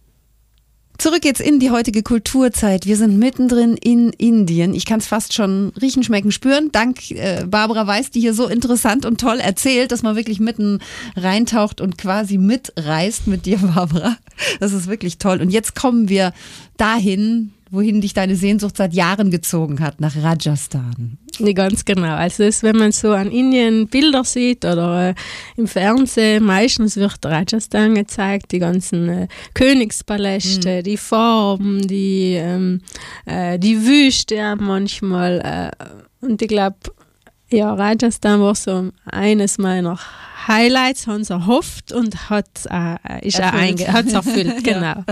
Zurück jetzt in die heutige Kulturzeit. Wir sind mittendrin in Indien. Ich kann es fast schon riechen, schmecken, spüren. Dank äh, Barbara Weiß, die hier so interessant und toll erzählt, dass man wirklich mitten reintaucht und quasi mitreist mit dir, Barbara. Das ist wirklich toll. Und jetzt kommen wir dahin, wohin dich deine Sehnsucht seit Jahren gezogen hat, nach Rajasthan. Nee, ganz genau. Also das, wenn man so an Indien Bilder sieht oder äh, im Fernsehen, meistens wird Rajasthan gezeigt, die ganzen äh, Königspaläste, mhm. die Farben, die, ähm, äh, die Wüste manchmal. Äh, und ich glaube, ja, Rajasthan war so eines meiner Highlights haben sie erhofft und hat äh, ist erfüllt. Auch hat's erfüllt, genau.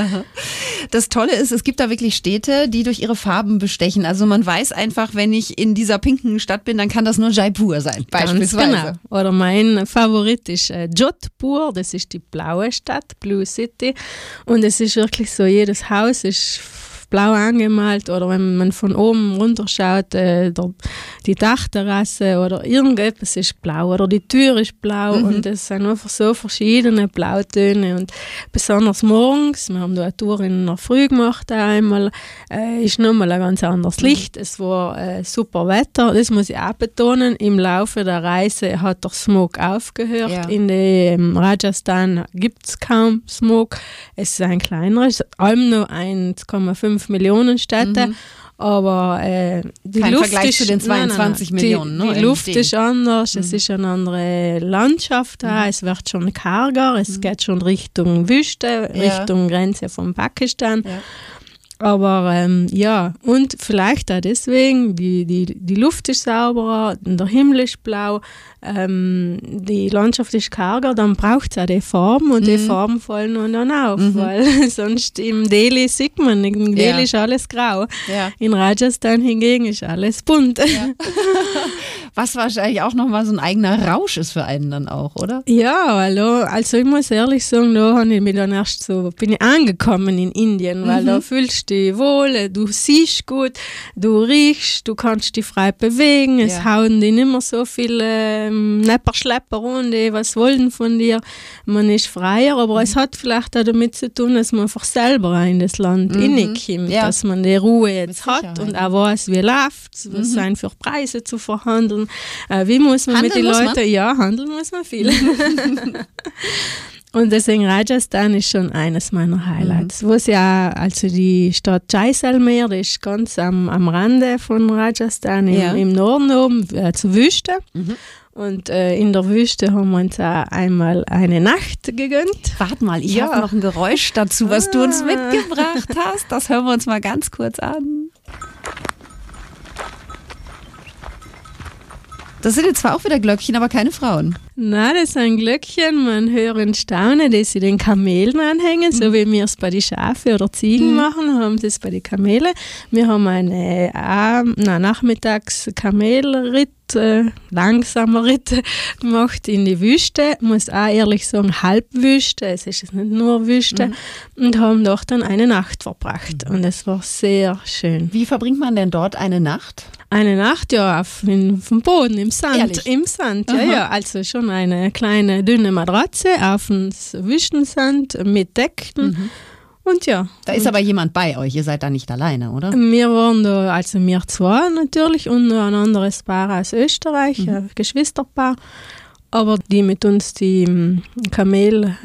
Das Tolle ist, es gibt da wirklich Städte, die durch ihre Farben bestechen. Also man weiß einfach, wenn ich in dieser pinken Stadt bin, dann kann das nur Jaipur sein, beispielsweise. Ganz genau. Oder mein Favorit ist äh, Jodhpur, das ist die blaue Stadt, Blue City. Und es ist wirklich so, jedes Haus ist blau angemalt oder wenn man von oben runter schaut, äh, der, die Dachterrasse oder irgendetwas ist blau oder die Tür ist blau mhm. und es sind einfach so verschiedene Blautöne und besonders morgens, wir haben da eine Tour in der Früh gemacht einmal, äh, ist nochmal ein ganz anderes mhm. Licht, es war äh, super Wetter, das muss ich auch betonen, im Laufe der Reise hat der Smog aufgehört, ja. in dem Rajasthan gibt es kaum Smog, es ist ein kleineres, allem nur 1,5 5 Millionen Städte. Mhm. Aber äh, die Kein Luft Vergleich ist, zu den 22 nein, Millionen. Die, ne, die Luft ist anders, mhm. es ist eine andere Landschaft da, mhm. es wird schon karger, es mhm. geht schon Richtung Wüste, ja. Richtung Grenze von Pakistan. Ja. Aber ähm, ja, und vielleicht auch deswegen, die, die, die Luft ist sauberer, der Himmel ist blau, ähm, die Landschaft ist karger, dann braucht es auch die Farben und mhm. die Farben fallen nun dann auf, mhm. weil sonst im Delhi sieht man, im Delhi ja. ist alles grau. Ja. In Rajasthan hingegen ist alles bunt. Ja. Was wahrscheinlich auch nochmal so ein eigener Rausch ist für einen dann auch, oder? Ja, hallo. Also ich muss ehrlich sagen, da ich mich dann erst so, bin ich angekommen in Indien, weil mhm. da fühlst du dich wohl, du siehst gut, du riechst, du kannst dich frei bewegen, es hauen dich nicht mehr so viele ähm, Nepperschlepper und die was wollen von dir. Man ist freier, aber mhm. es hat vielleicht auch damit zu tun, dass man einfach selber in das Land mhm. innekommt, ja. dass man die Ruhe jetzt hat und auch weiß, wie läuft was mhm. sind für Preise zu verhandeln, äh, wie muss man handeln mit den Leuten, ja, handeln muss man viel. Und deswegen Rajasthan ist schon eines meiner Highlights. Mhm. Wo es ja, also die Stadt Jaisalmer, ist ganz am, am Rande von Rajasthan, im, ja. im Norden oben, äh, zur Wüste. Mhm. Und äh, in der Wüste haben wir uns einmal eine Nacht gegönnt. Warte mal, ich ja. habe noch ein Geräusch dazu, was ah. du uns ah. mitgebracht hast. Das hören wir uns mal ganz kurz an. Das sind jetzt zwar auch wieder Glöckchen, aber keine Frauen. Na, das sind Glöckchen, man hört und staunen, die sie den Kamelen anhängen, mhm. so wie wir es bei den Schafe oder Ziegen mhm. machen, haben sie es bei den Kamelen. Wir haben eine äh, na, nachmittags Kamelritt äh, langsamer Ritt gemacht in die Wüste, muss auch ehrlich sagen, Halbwüste, es ist nicht nur Wüste, mhm. und haben dort dann eine Nacht verbracht. Mhm. Und es war sehr schön. Wie verbringt man denn dort eine Nacht? Eine Nacht, ja, auf, in, vom Boden, im Sand. Ehrlich? Im Sand, ja, Aha. ja. Also schon eine kleine, dünne Matratze auf dem Wüstensand mit Decken. Mhm. Und ja. Da ist aber jemand bei euch, ihr seid da nicht alleine, oder? Wir waren da, also wir zwei natürlich und ein anderes Paar aus Österreich, mhm. ein Geschwisterpaar. Aber die mit uns die hm, Kamelritt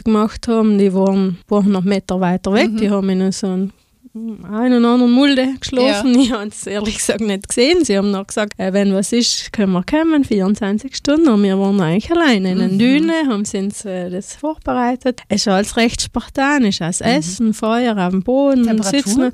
äh, gemacht haben, die waren, waren noch Meter weiter weg. Mhm. Die haben in so einem einen oder anderen Mulde geschlafen. Ja. Ich habe es ehrlich gesagt nicht gesehen. Sie haben noch gesagt, äh, wenn was ist, können wir kommen, 24 Stunden. Und wir waren eigentlich alleine in einer mhm. Düne, haben uns äh, das vorbereitet. Es ist alles recht spartanisch. Das mhm. Essen, Feuer auf dem Boden, Temperatur? Sitzen.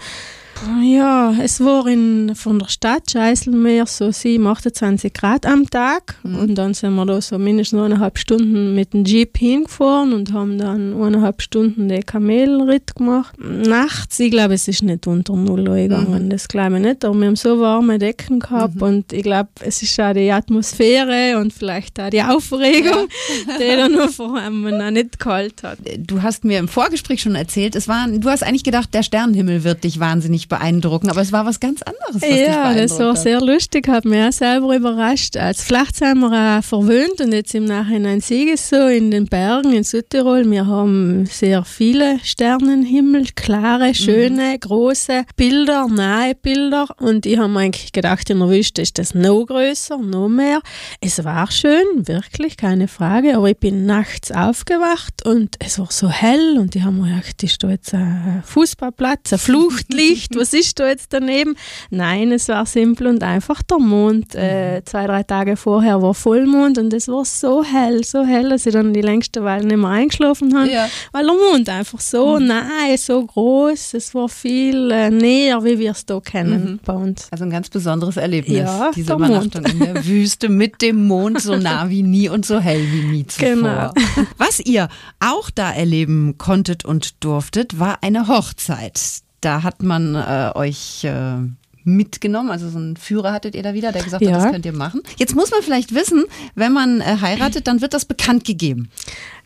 Ja, es war in, von der Stadt Scheißelmeer so 7, 28 Grad am Tag. Mhm. Und dann sind wir da so mindestens eineinhalb Stunden mit dem Jeep hingefahren und haben dann eineinhalb Stunden den Kamelritt gemacht. Nachts, ich glaube, es ist nicht unter Null gegangen, mhm. das glaube ich nicht. Aber wir haben so warme Decken gehabt mhm. und ich glaube, es ist auch die Atmosphäre und vielleicht auch die Aufregung, ja. die dann nur vor allem noch nicht kalt hat. Du hast mir im Vorgespräch schon erzählt, es war, du hast eigentlich gedacht, der Sternenhimmel wird dich wahnsinnig beeindrucken, aber es war was ganz anderes. Was ja, das war hat. sehr lustig, hat mich auch selber überrascht. Als Flachzimmer verwöhnt und jetzt im Nachhinein sehe ich so in den Bergen in Südtirol. Wir haben sehr viele Sternenhimmel, klare, schöne, mhm. große Bilder, nahe Bilder und ich habe eigentlich gedacht, in der Wüste ist das noch größer, noch mehr. Es war schön, wirklich, keine Frage, aber ich bin nachts aufgewacht und es war so hell und ich habe mir gedacht, ist da jetzt ein Fußballplatz, ein Fluchtlicht, was ist da jetzt daneben? Nein, es war simpel und einfach der Mond. Äh, zwei, drei Tage vorher war Vollmond und es war so hell, so hell, dass ich dann die längste Weile nicht mehr eingeschlafen habe, ja. weil der Mond einfach so mhm. nahe, so groß, es war viel äh, näher, wie wir es da kennen mhm. bei uns. Also ein ganz besonderes Erlebnis, ja, diese Übernachtung Mond. in der Wüste mit dem Mond so nah wie nie und so hell wie nie zuvor. Genau. Was ihr auch da erleben konntet und durftet, war eine Hochzeit. Da hat man äh, euch äh, mitgenommen? Also so einen Führer hattet ihr da wieder, der gesagt ja. hat, das könnt ihr machen. Jetzt muss man vielleicht wissen, wenn man äh, heiratet, dann wird das bekannt gegeben.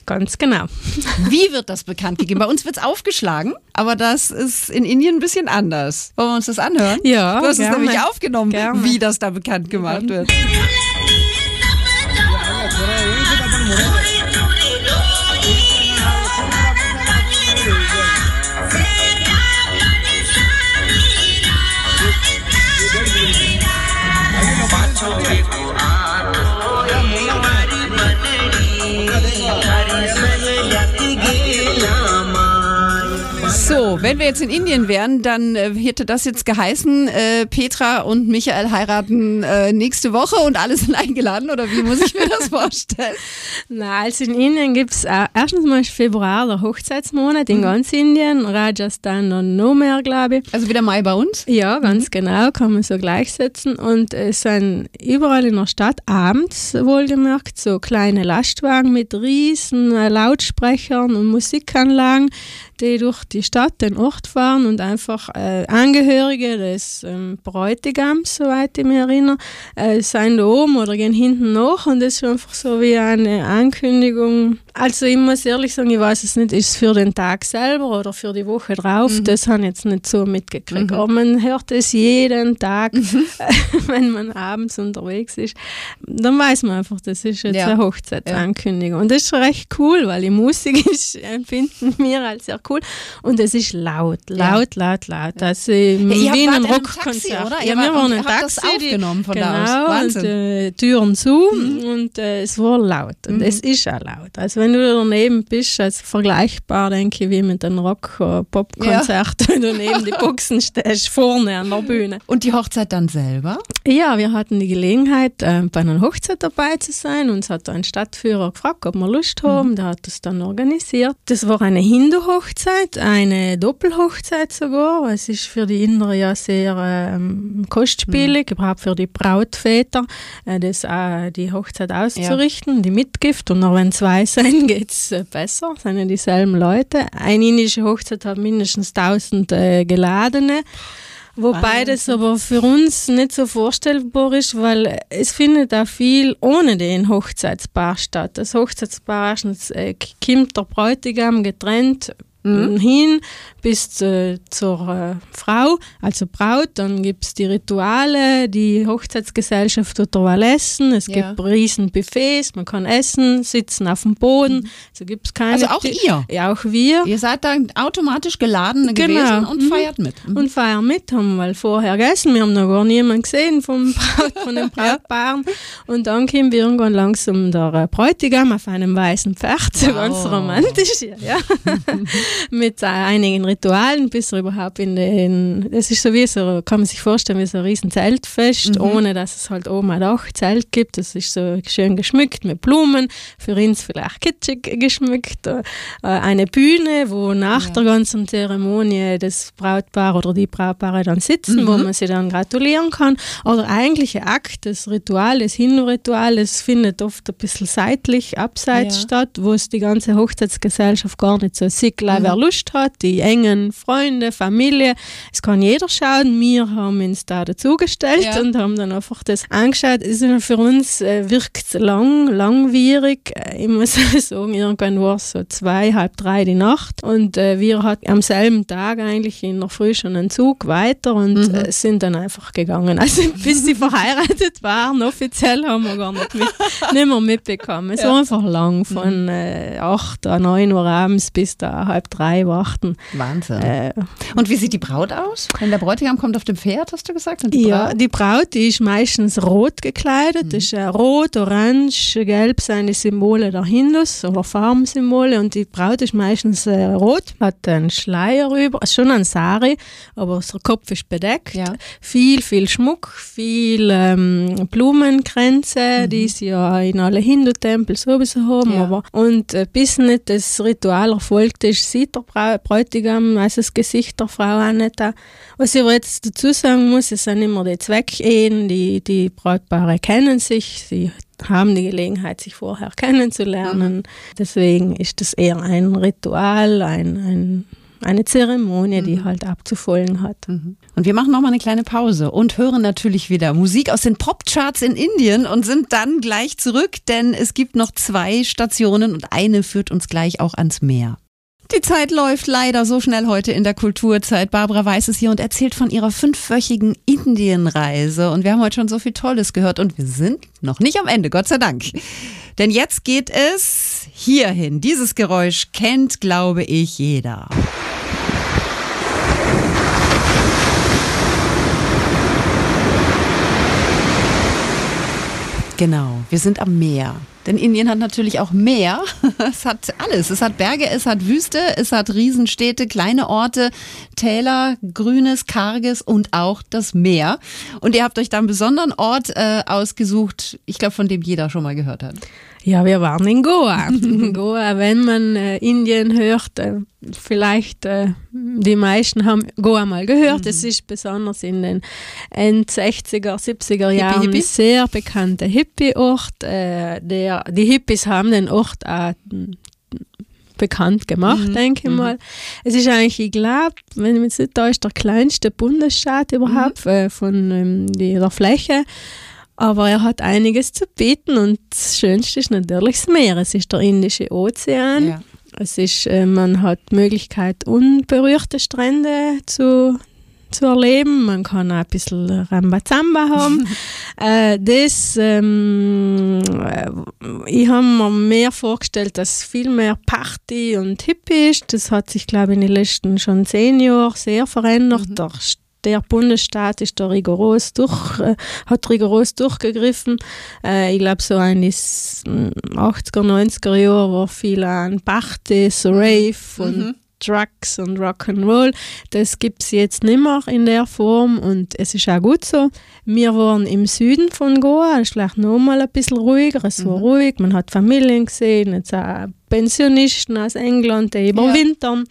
Ganz genau. Wie wird das bekannt gegeben? Bei uns wird es aufgeschlagen, aber das ist in Indien ein bisschen anders. Wollen wir uns das anhören? Ja. Du hast gerne. es nämlich aufgenommen, gerne. wie das da bekannt gemacht wird. So, wenn wir jetzt in Indien wären, dann äh, hätte das jetzt geheißen, äh, Petra und Michael heiraten äh, nächste Woche und alle sind eingeladen oder wie muss ich mir das vorstellen? Na, also in Indien gibt es äh, erstens mal Februar der Hochzeitsmonat in mhm. ganz Indien, Rajasthan und noch mehr, glaube ich. Also wieder Mai bei uns? Ja, ganz mhm. genau, kann man so gleichsetzen und es sind überall in der Stadt abends wohlgemerkt so kleine Lastwagen mit riesen äh, Lautsprechern und Musikanlagen, die durch die Stadt, den Ort fahren und einfach äh, Angehörige des ähm, Bräutigams, soweit ich mich erinnere, äh, sind da oben oder gehen hinten nach und das ist einfach so wie eine Ankündigung. Also ich muss ehrlich sagen, ich weiß es nicht, ist es für den Tag selber oder für die Woche drauf, mhm. das habe ich jetzt nicht so mitgekriegt. Mhm. Aber man hört es jeden Tag, mhm. wenn man abends unterwegs ist. Dann weiß man einfach, das ist jetzt ja. eine Hochzeitsankündigung. Ja. Und das ist recht cool, weil die Musik ist, empfinden wir als sehr cool und es ist laut, laut, ja. laut, laut. Also ja, wie ein Rockkonzert. Oder? Ja, wir waren ein Taxi. Das aufgenommen von genau, da aus. Wahnsinn. Und, äh, Türen zu mhm. und äh, es war laut und mhm. es ist auch laut. Also wenn du daneben bist, also vergleichbar, denke ich, wie mit einem Rock-Pop-Konzert, wenn du neben die Boxen stehst, vorne an der Bühne. Und die Hochzeit dann selber? Ja, wir hatten die Gelegenheit, äh, bei einer Hochzeit dabei zu sein. Uns hat ein Stadtführer gefragt, ob wir Lust haben. Mhm. Der hat das dann organisiert. Das war eine Hindu-Hochzeit, eine Doppelhochzeit sogar. Es ist für die Inder ja sehr ähm, kostspielig, mhm. überhaupt für die Brautväter, äh, das, äh, die Hochzeit auszurichten, ja. die Mitgift. Und auch wenn zwei sein, geht es äh, besser, sind ja dieselben Leute. Eine indische Hochzeit hat mindestens 1000 äh, Geladene. Wobei das aber für uns nicht so vorstellbar ist, weil es findet auch viel ohne den Hochzeitspaar statt. Das Hochzeitspaar erstens äh, kommt der Bräutigam getrennt mhm. hin bis äh, zur äh, Frau, also Braut. Dann gibt es die Rituale, die Hochzeitsgesellschaft tut derweil essen. Es ja. gibt riesen Buffets, man kann essen, sitzen auf dem Boden. Mhm. Also gibt es keine. Also auch ihr? Ja, auch wir. Ihr seid dann automatisch geladen genau. gewesen und mhm. feiert mit. Mhm. Und feiern mit, haben wir vorher gegessen. Wir haben noch gar niemanden gesehen vom Braut, von den Brautpaaren. und dann kommen wir irgendwann langsam der äh, Bräutigam auf einem weißen Pferd, wow. ganz romantisch. Ja. Mit einigen Ritualen, bis er überhaupt in den, das ist so wie so, kann man sich vorstellen, wie so ein riesen Zeltfest, mhm. ohne dass es halt oben ein Dachzelt gibt. Das ist so schön geschmückt mit Blumen, für uns vielleicht kitschig geschmückt. Äh, eine Bühne, wo nach ja. der ganzen Zeremonie das Brautpaar oder die Brautpaare dann sitzen, mhm. wo man sie dann gratulieren kann. Oder eigentliche Akt, das Ritual, das Hinritual, das findet oft ein bisschen seitlich, abseits ja. statt, wo es die ganze Hochzeitsgesellschaft gar nicht so sieht, mhm. wer Lust hat, die engen Freunde, Familie. Es kann jeder schauen. Wir haben uns da dazugestellt ja. und haben dann einfach das angeschaut. Es ist für uns äh, wirkt lang, langwierig. Äh, ich muss sagen, irgendwann war es so zwei, halb drei die Nacht und äh, wir hatten am selben Tag eigentlich in der Früh schon einen Zug weiter und mhm. äh, sind dann einfach gegangen. Also bis sie verheiratet waren, offiziell haben wir gar nicht, mit, nicht mehr mitbekommen. Es ja. war einfach lang, von mhm. äh, 8 oder 9 Uhr abends bis da halb drei warten. Wahnsinn. Äh, und wie sieht die Braut aus? Wenn der Bräutigam kommt auf dem Pferd, hast du gesagt? Die ja, Braut? die Braut, die ist meistens rot gekleidet. Mhm. Das ist äh, rot, orange, gelb seine Symbole der Hindus oder Farbensymbole und die Braut ist meistens äh, rot, hat einen Schleier über, schon ein Sari, aber der Kopf ist bedeckt. Ja. Viel, viel Schmuck, viel ähm, Blumenkränze, mhm. die sie ja in alle Hindu-Tempel sowieso haben. Ja. Aber, und äh, bis nicht das Ritual erfolgt ist, sieht der Bräutigam also das Gesicht der Frau auch nicht. Was ich aber jetzt dazu sagen muss, es sind immer die Zweckehen, die, die Brautpaare kennen sich, sie haben die Gelegenheit, sich vorher kennenzulernen. Mhm. Deswegen ist das eher ein Ritual, ein, ein eine Zeremonie, die mhm. halt abzufolgen hat. Mhm. Und wir machen nochmal eine kleine Pause und hören natürlich wieder Musik aus den Popcharts in Indien und sind dann gleich zurück, denn es gibt noch zwei Stationen und eine führt uns gleich auch ans Meer. Die Zeit läuft leider so schnell heute in der Kulturzeit. Barbara Weiß ist hier und erzählt von ihrer fünfwöchigen Indienreise. Und wir haben heute schon so viel Tolles gehört und wir sind noch nicht am Ende, Gott sei Dank. Denn jetzt geht es hierhin. Dieses Geräusch kennt, glaube ich, jeder. Genau, wir sind am Meer. Denn Indien hat natürlich auch Meer. Es hat alles. Es hat Berge, es hat Wüste, es hat Riesenstädte, kleine Orte, Täler, Grünes, Karges und auch das Meer. Und ihr habt euch da einen besonderen Ort äh, ausgesucht, ich glaube, von dem jeder schon mal gehört hat. Ja, wir waren in Goa. in Goa, wenn man äh, Indien hört, äh, vielleicht äh, die meisten haben Goa mal gehört. Es mhm. ist besonders in den End 60er, 70er Jahren Hippie, Hippie. sehr bekannter Hippie-Ort. Äh, die Hippies haben den Ort auch bekannt gemacht, mhm. denke ich mhm. mal. Es ist eigentlich, ich glaube, wenn ich mich nicht täusche, der kleinste Bundesstaat überhaupt mhm. äh, von ähm, der Fläche. Aber er hat einiges zu bieten und das Schönste ist natürlich das Meer. Es ist der Indische Ozean. Ja. Es ist, äh, man hat die Möglichkeit, unberührte Strände zu, zu erleben. Man kann auch ein bisschen Rambazamba haben. äh, das, ähm, äh, ich habe mir mehr vorgestellt, dass viel mehr Party und Hippie ist. Das hat sich, glaube ich, in den letzten schon zehn Jahren sehr verändert. Mhm. Der der Bundesstaat ist da rigoros durch, äh, hat rigoros durchgegriffen. Äh, ich glaube, so in den 80er, 90er Jahren war viel an Partys, Rave und mhm. Drugs und Rock'n'Roll. Das gibt es jetzt nicht mehr in der Form und es ist auch gut so. Wir waren im Süden von Goa, es ist vielleicht nochmal ein bisschen ruhiger, es war mhm. ruhig, man hat Familien gesehen, jetzt auch Pensionisten aus England, die überwintern,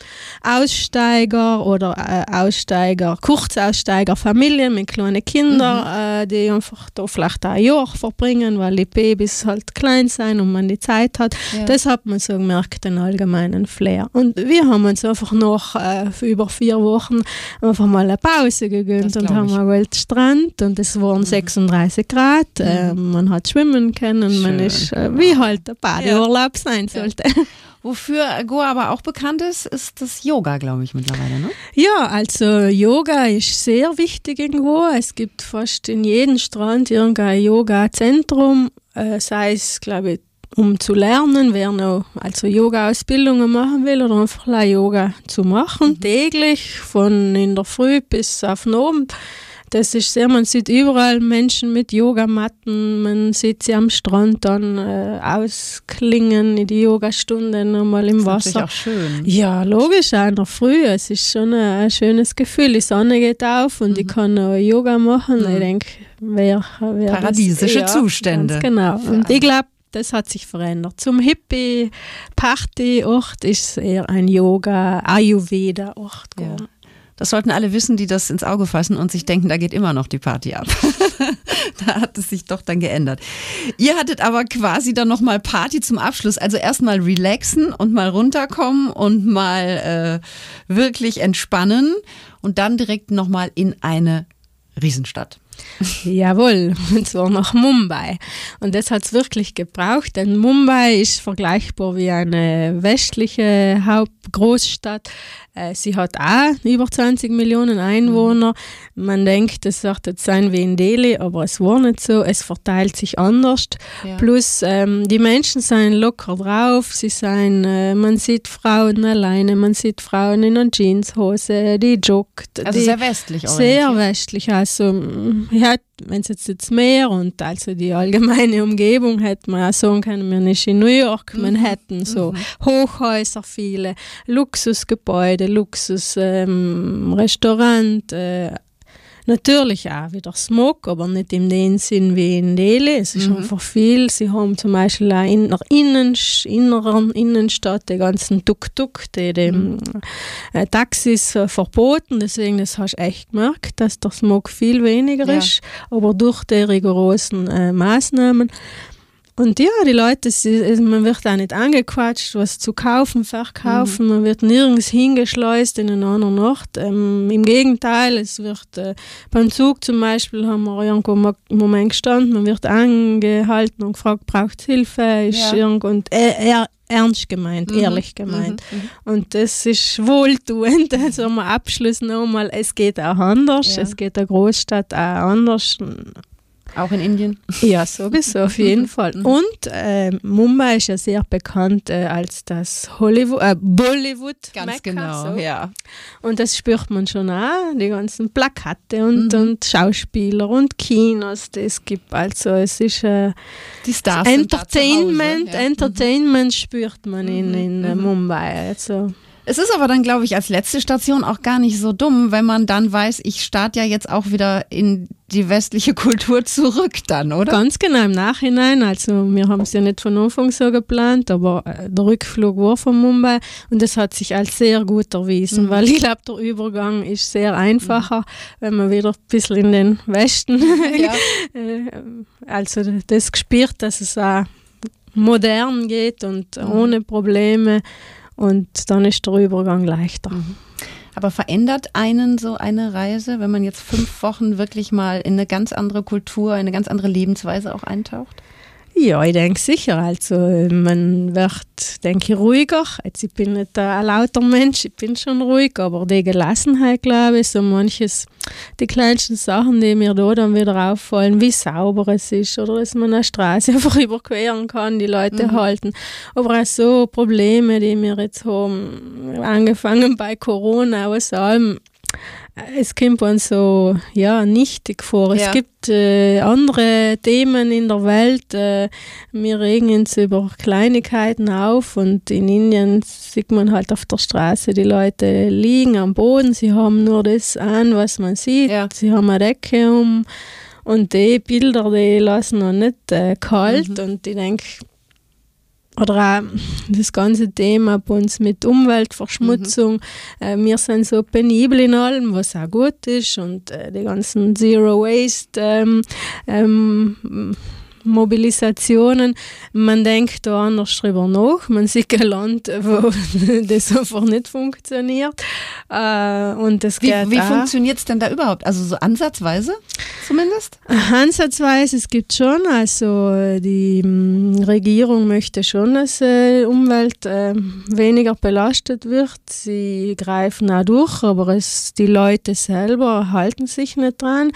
ja. Aussteiger oder äh, Aussteiger, Kurzaussteiger, Familien mit kleinen Kindern, mhm. äh, die einfach da vielleicht ein Jahr verbringen, weil die Babys halt klein sind und man die Zeit hat. Ja. Das hat man so gemerkt, den allgemeinen Flair. Und wir haben uns einfach noch äh, über vier Wochen einfach mal eine Pause gegönnt und haben mal Strand und es waren mhm. 36 Grad, äh, mhm. man hat schwimmen können, Schön. man ist äh, wie halt der Badeurlaub ja. sein sollte. Wofür Goa aber auch bekannt ist, ist das Yoga, glaube ich, mittlerweile, ne? Ja, also Yoga ist sehr wichtig in Goa. Es gibt fast in jedem Strand irgendein Yoga-Zentrum, äh, sei es, glaube ich, um zu lernen, wer noch also Yoga-Ausbildungen machen will oder einfach Yoga zu machen, mhm. täglich, von in der Früh bis auf den Abend das ist sehr, man sieht überall Menschen mit Yogamatten, man sieht sie am Strand dann äh, ausklingen in die Yogastunden nochmal im Das ist Wasser. natürlich auch schön. Ja, logisch, auch noch früh. Es ist schon ein, ein schönes Gefühl. Die Sonne geht auf und ich kann noch Yoga machen. Ich denke, wer, wer Paradiesische das, Zustände. Ganz genau. Und ich glaube, das hat sich verändert. Zum Hippie-Party-Ort ist es eher ein Yoga-Ayurveda-Ort Ja. Das sollten alle wissen, die das ins Auge fassen und sich denken, da geht immer noch die Party ab. da hat es sich doch dann geändert. Ihr hattet aber quasi dann nochmal Party zum Abschluss. Also erstmal relaxen und mal runterkommen und mal äh, wirklich entspannen und dann direkt nochmal in eine Riesenstadt. Jawohl, und zwar nach Mumbai. Und das hat es wirklich gebraucht, denn Mumbai ist vergleichbar wie eine westliche Hauptgroßstadt. Äh, Sie hat auch über 20 Millionen Einwohner. Man denkt, es wird jetzt sein wie in Delhi, aber es war nicht so. Es verteilt sich anders. Ja. Plus, ähm, die Menschen sind locker drauf. Sie sind, äh, man sieht Frauen alleine, man sieht Frauen in einer Jeanshose, die joggt. Also sehr westlich sehr orientiert. westlich. Also, mm, ja, wenn es jetzt das Meer und also die allgemeine Umgebung hätte man auch sagen können, wir nicht in New York, Manhattan, so Hochhäuser viele, Luxusgebäude, Luxus ähm, Restaurant, äh, Natürlich auch wieder Smog, aber nicht in dem Sinn wie in Delhi. Es ist einfach viel. Sie haben zum Beispiel auch in der Innen, inneren Innenstadt die ganzen Tuk-Tuk, die dem äh, Taxis äh, verboten. Deswegen, das hast du echt gemerkt, dass der Smog viel weniger Ja. ist. Aber durch die rigorosen äh, Maßnahmen. Und ja, die Leute, man wird auch nicht angequatscht, was zu kaufen, verkaufen. Man wird nirgends hingeschleust in einen anderen Ort. Ähm, Im Gegenteil, es wird äh, beim Zug zum Beispiel, haben wir irgendwo im Moment gestanden, man wird angehalten und gefragt, braucht Hilfe? Ist Ja. irgendwo, und er, ernst gemeint, ehrlich gemeint. Und das ist wohltuend. Also am Abschluss nochmal, es geht auch anders, Ja. es geht der Großstadt auch anders. Auch in Indien. Ja, sowieso, auf jeden Fall. Und äh, Mumbai ist ja sehr bekannt äh, als das Hollywood, äh, Bollywood. Ganz Mekka, genau, so. ja. Und das spürt man schon auch, die ganzen Plakate und, und Schauspieler und Kinos, die es gibt. Also es ist äh, Die Stars zu Hause, Entertainment, ja. Mhm. Entertainment spürt man in, in äh, Mumbai. Also Es ist aber dann, glaube ich, als letzte Station auch gar nicht so dumm, wenn man dann weiß, ich starte ja jetzt auch wieder in die westliche Kultur zurück dann, oder? Ganz genau im Nachhinein. Also wir haben es ja nicht von Anfang so geplant, aber äh, der Rückflug war von Mumbai und das hat sich als sehr gut erwiesen, weil ich glaube, der Übergang ist sehr einfacher, wenn man wieder ein bisschen in den Westen, Ja. äh, also das gespürt, dass es auch modern geht und ohne Probleme und dann ist der Übergang leichter. Aber verändert einen so eine Reise, wenn man jetzt fünf Wochen wirklich mal in eine ganz andere Kultur, in eine ganz andere Lebensweise auch eintaucht? Ja, ich denke sicher. Also man wird, denke ich, ruhiger. Jetzt, ich bin nicht ein lauter Mensch, ich bin schon ruhig, aber die Gelassenheit, glaube ich, so manches, die kleinsten Sachen, die mir da dann wieder auffallen, wie sauber es ist oder dass man eine Straße einfach überqueren kann, die Leute halten. Aber auch so Probleme, die wir jetzt haben, angefangen bei Corona, aus allem, es kommt uns so ja nichtig vor. Ja. Es gibt äh, andere Themen in der Welt. Äh, wir regen uns über Kleinigkeiten auf und in Indien sieht man halt auf der Straße, die Leute liegen am Boden, sie haben nur das an, was man sieht. Ja. Sie haben eine Decke um und die Bilder, die lassen noch nicht äh, kalt und ich denke, oder das ganze Thema bei uns mit Umweltverschmutzung. Äh, wir sind so penibel in allem, was auch gut ist und äh, die ganzen Zero Waste ähm, ähm, Mobilisationen. Man denkt da anders drüber nach. Man sieht ein Land, wo das einfach nicht funktioniert. Äh, und das Wie, geht wie funktioniert es denn da überhaupt? Also so ansatzweise zumindest? Ansatzweise, es gibt schon, also äh, die mm, Regierung möchte schon, dass äh, Umwelt weniger belastet wird. Sie greifen auch durch, aber es, die Leute selber halten sich nicht dran.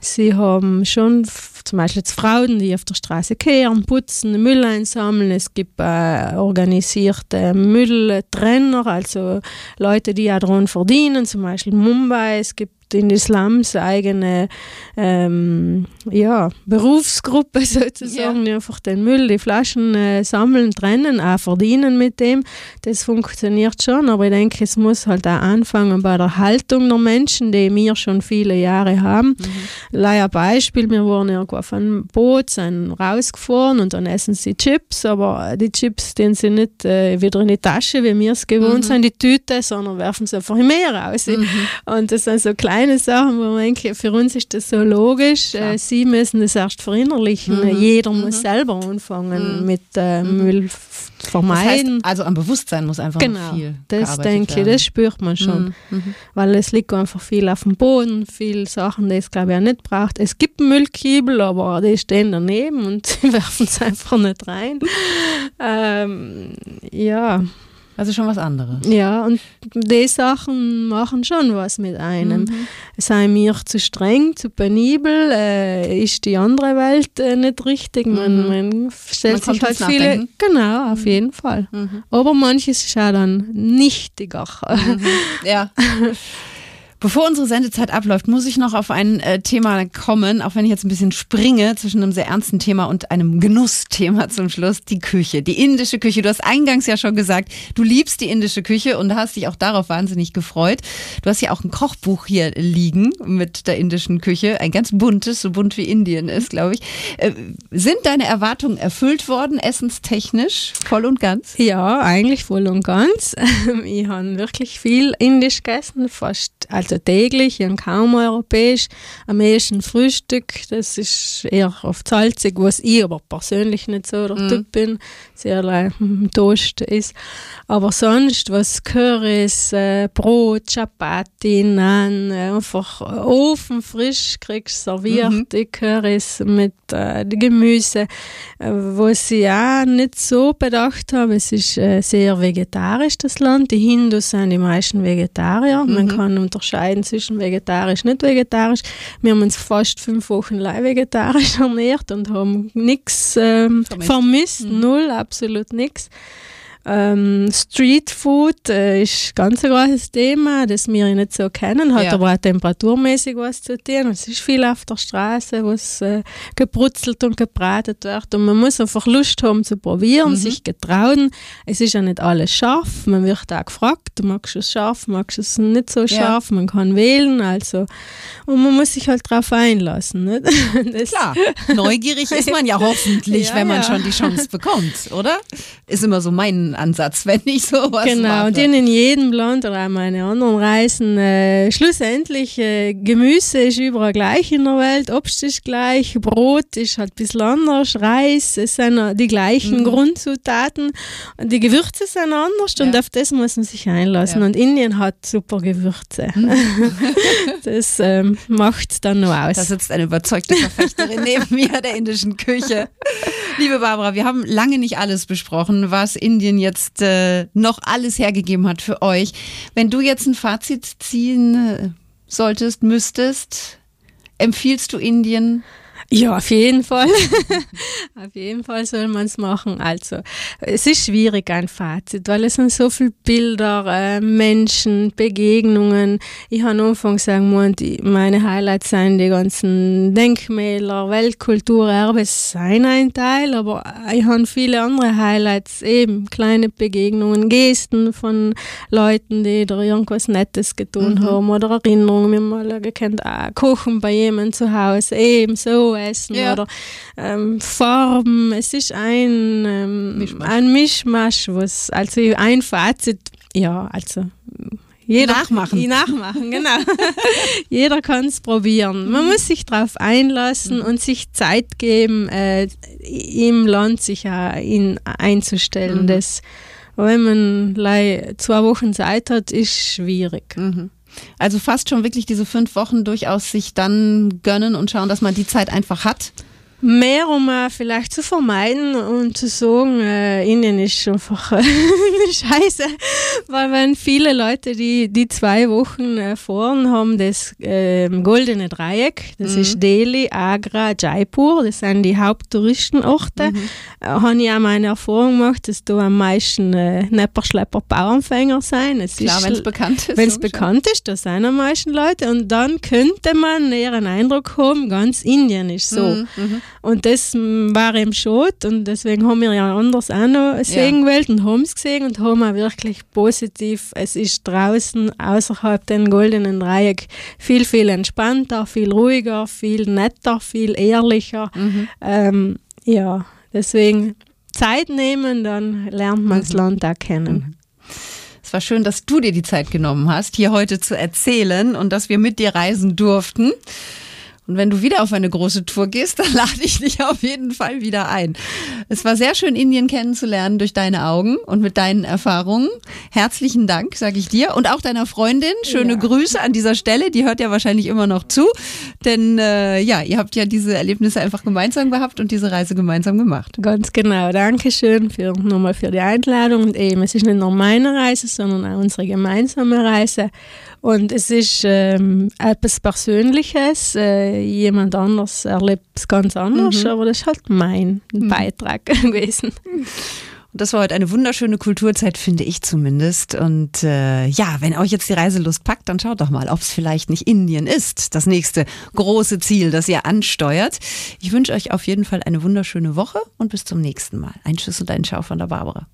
Sie haben schon zum Beispiel jetzt Frauen, die auf der Straße kehren, putzen, Müll einsammeln. Es gibt äh, organisierte Mülltrenner, also Leute, die ja daran verdienen, zum Beispiel Mumbai. Es gibt in die Slums eigene ähm, ja, Berufsgruppe sozusagen, die einfach den Müll, die Flaschen äh, sammeln, trennen, auch verdienen mit dem. Das funktioniert schon, aber ich denke, es muss halt auch anfangen bei der Haltung der Menschen, die wir schon viele Jahre haben. Mhm. Leider Beispiel, wir wurden irgendwo auf einem Boot, sind rausgefahren und dann essen sie Chips, aber die Chips, die sind nicht äh, wieder in die Tasche, wie wir es gewohnt mhm. sind, die Tüte, sondern werfen sie einfach im Meer raus. Mhm. Und das sind so kleine Sachen, wo man denkt, für uns ist das so logisch. Äh, sie müssen das erst verinnerlichen. Mhm. Jeder mhm. muss selber anfangen mhm. mit äh, mhm. Müll vermeiden. Das heißt, also am Bewusstsein muss einfach genau, viel das denke ich, das spürt man schon. Mhm. Weil es liegt einfach viel auf dem Boden, viele Sachen, die es glaube ich auch nicht braucht. Es gibt Müllkiebel, aber die stehen daneben und sie werfen es einfach nicht rein. ähm, ja. Also schon was anderes. Ja, und die Sachen machen schon was mit einem. Mhm. Sei mir zu streng, zu penibel, äh, ist die andere Welt äh, nicht richtig. Man, mhm. man stellt man sich halt viele. Nachdenken. Genau, auf mhm. jeden Fall. Mhm. Aber manches ist auch dann nichtiger. Mhm. Ja. Bevor unsere Sendezeit abläuft, muss ich noch auf ein äh, Thema kommen, auch wenn ich jetzt ein bisschen springe zwischen einem sehr ernsten Thema und einem Genussthema zum Schluss. Die Küche, die indische Küche. Du hast eingangs ja schon gesagt, du liebst die indische Küche und hast dich auch darauf wahnsinnig gefreut. Du hast ja auch ein Kochbuch hier liegen mit der indischen Küche, ein ganz buntes, so bunt wie Indien ist, glaube ich. Äh, sind deine Erwartungen erfüllt worden, essenstechnisch, voll und ganz? Ja, eigentlich voll und ganz. ich habe wirklich viel indisch gegessen, fast also täglich und kaum europäisch. Am ehesten Frühstück, das ist eher oft salzig, was ich aber persönlich nicht so der mm. Typ bin, sehr hm, Toast ist. Aber sonst, was Currys, äh, Brot, Chapati, Naan, äh, einfach ofenfrisch kriegst serviert, mhm. die Currys mit äh, Gemüse, äh, was ich auch nicht so bedacht habe, es ist äh, sehr vegetarisch, das Land. Die Hindus sind die meisten Vegetarier. Mhm. Man kann unterscheiden zwischen vegetarisch und nicht vegetarisch. Wir haben uns fast fünf Wochen lang vegetarisch ernährt und haben nichts ähm, vermisst, vermisst mhm. null, absolut nichts. Ähm, Street Food äh, ist ganz ein großes Thema, das wir nicht so kennen, hat ja. aber auch temperaturmäßig was zu tun. Es ist viel auf der Straße, was äh, gebrutzelt und gebratet wird und man muss einfach Lust haben zu probieren, mhm. sich getrauen. Es ist ja nicht alles scharf, man wird auch gefragt, magst du es scharf, magst du es nicht so scharf, ja. man kann wählen, also und man muss sich halt darauf einlassen. Nicht? Klar, neugierig ist man ja hoffentlich, ja, wenn man schon die Chance bekommt, oder? Ist immer so mein Ansatz, wenn ich sowas Genau, mache. und in jedem Land oder meine anderen Reisen, äh, schlussendlich, äh, Gemüse ist überall gleich in der Welt, Obst ist gleich, Brot ist halt ein bisschen anders, Reis, es sind die gleichen mhm. Grundzutaten, und die Gewürze sind anders ja. und auf das muss man sich einlassen. Ja. Und Indien hat super Gewürze. Mhm. das ähm, macht dann noch aus. Da sitzt eine überzeugte Verfechterin neben mir der indischen Küche. Liebe Barbara, wir haben lange nicht alles besprochen, was Indien jetzt äh, noch alles hergegeben hat für euch. Wenn du jetzt ein Fazit ziehen äh, solltest, müsstest, empfiehlst du Indien ja, auf jeden Fall. auf jeden Fall soll man es machen. Also, es ist schwierig, ein Fazit, weil es sind so viele Bilder, äh, Menschen, Begegnungen. Ich habe am Anfang gesagt, meine Highlights sind die ganzen Denkmäler, Weltkulturerbe, sind ein Teil, aber ich habe viele andere Highlights, eben kleine Begegnungen, Gesten von Leuten, die da irgendwas Nettes getan mhm. haben oder Erinnerungen. Wir haben mal gekannt, ah, kochen bei jemandem zu Hause, eben so essen ja. oder ähm, Farben. Es ist ein, ähm, Mischmasch. ein Mischmasch, was, also ein Fazit, ja, also jeder, nachmachen. Nachmachen, genau. Jeder kann es probieren. Man mhm. muss sich darauf einlassen mhm. und sich Zeit geben, äh, im Land sich auch in, einzustellen. Mhm. Das, wenn man zwei Wochen Zeit hat, ist schwierig. Mhm. Also fast schon wirklich diese fünf Wochen durchaus sich dann gönnen und schauen, dass man die Zeit einfach hat. Mehr, um äh, vielleicht zu vermeiden und zu sagen, äh, Indien ist einfach äh, scheiße. Weil wenn viele Leute, die, die zwei Wochen äh, fahren, haben das äh, goldene Dreieck, das mhm. ist Delhi, Agra, Jaipur, das sind die Haupttouristenorte. Mhm. Äh, habe ich auch meine Erfahrung gemacht, dass da am meisten äh, Nepperschlepper Bauernfänger sein. Es Klar, wenn es bekannt ist. Wenn es bekannt ist, da sind am meisten Leute. Und dann könnte man eher einen Eindruck haben, ganz Indien ist so. Mhm. Und das war im Schot und deswegen haben wir ja anders auch noch sehen ja. gewählt und haben es gesehen und haben auch wirklich positiv, es ist draußen außerhalb den goldenen Dreieck viel, viel entspannter, viel ruhiger, viel netter, viel ehrlicher. Mhm. Ähm, ja, deswegen Zeit nehmen, dann lernt man das mhm. Land auch kennen. Mhm. Es war schön, dass du dir die Zeit genommen hast, hier heute zu erzählen und dass wir mit dir reisen durften. Und wenn du wieder auf eine große Tour gehst, dann lade ich dich auf jeden Fall wieder ein. Es war sehr schön, Indien kennenzulernen durch deine Augen und mit deinen Erfahrungen. Herzlichen Dank, sage ich dir. Und auch deiner Freundin. Schöne ja. Grüße an dieser Stelle. Die hört ja wahrscheinlich immer noch zu. Denn äh, ja, ihr habt ja diese Erlebnisse einfach gemeinsam gehabt und diese Reise gemeinsam gemacht. Ganz genau. Dankeschön für, nochmal für die Einladung. Und eben, es ist nicht nur meine Reise, sondern auch unsere gemeinsame Reise. Und es ist ähm, etwas Persönliches. Äh, jemand anders erlebt es ganz anders, mhm. aber das ist halt mein mhm. Beitrag gewesen. Und das war heute eine wunderschöne Kulturzeit, finde ich zumindest. Und äh, ja, wenn euch jetzt die Reiselust packt, dann schaut doch mal, ob es vielleicht nicht Indien ist. Das nächste große Ziel, das ihr ansteuert. Ich wünsche euch auf jeden Fall eine wunderschöne Woche und bis zum nächsten Mal. Ein Tschüss und ein Ciao von der Barbara.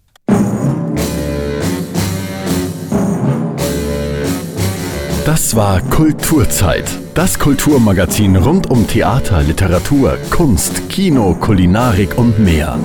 Das war Kulturzeit. Das Kulturmagazin rund um Theater, Literatur, Kunst, Kino, Kulinarik und mehr.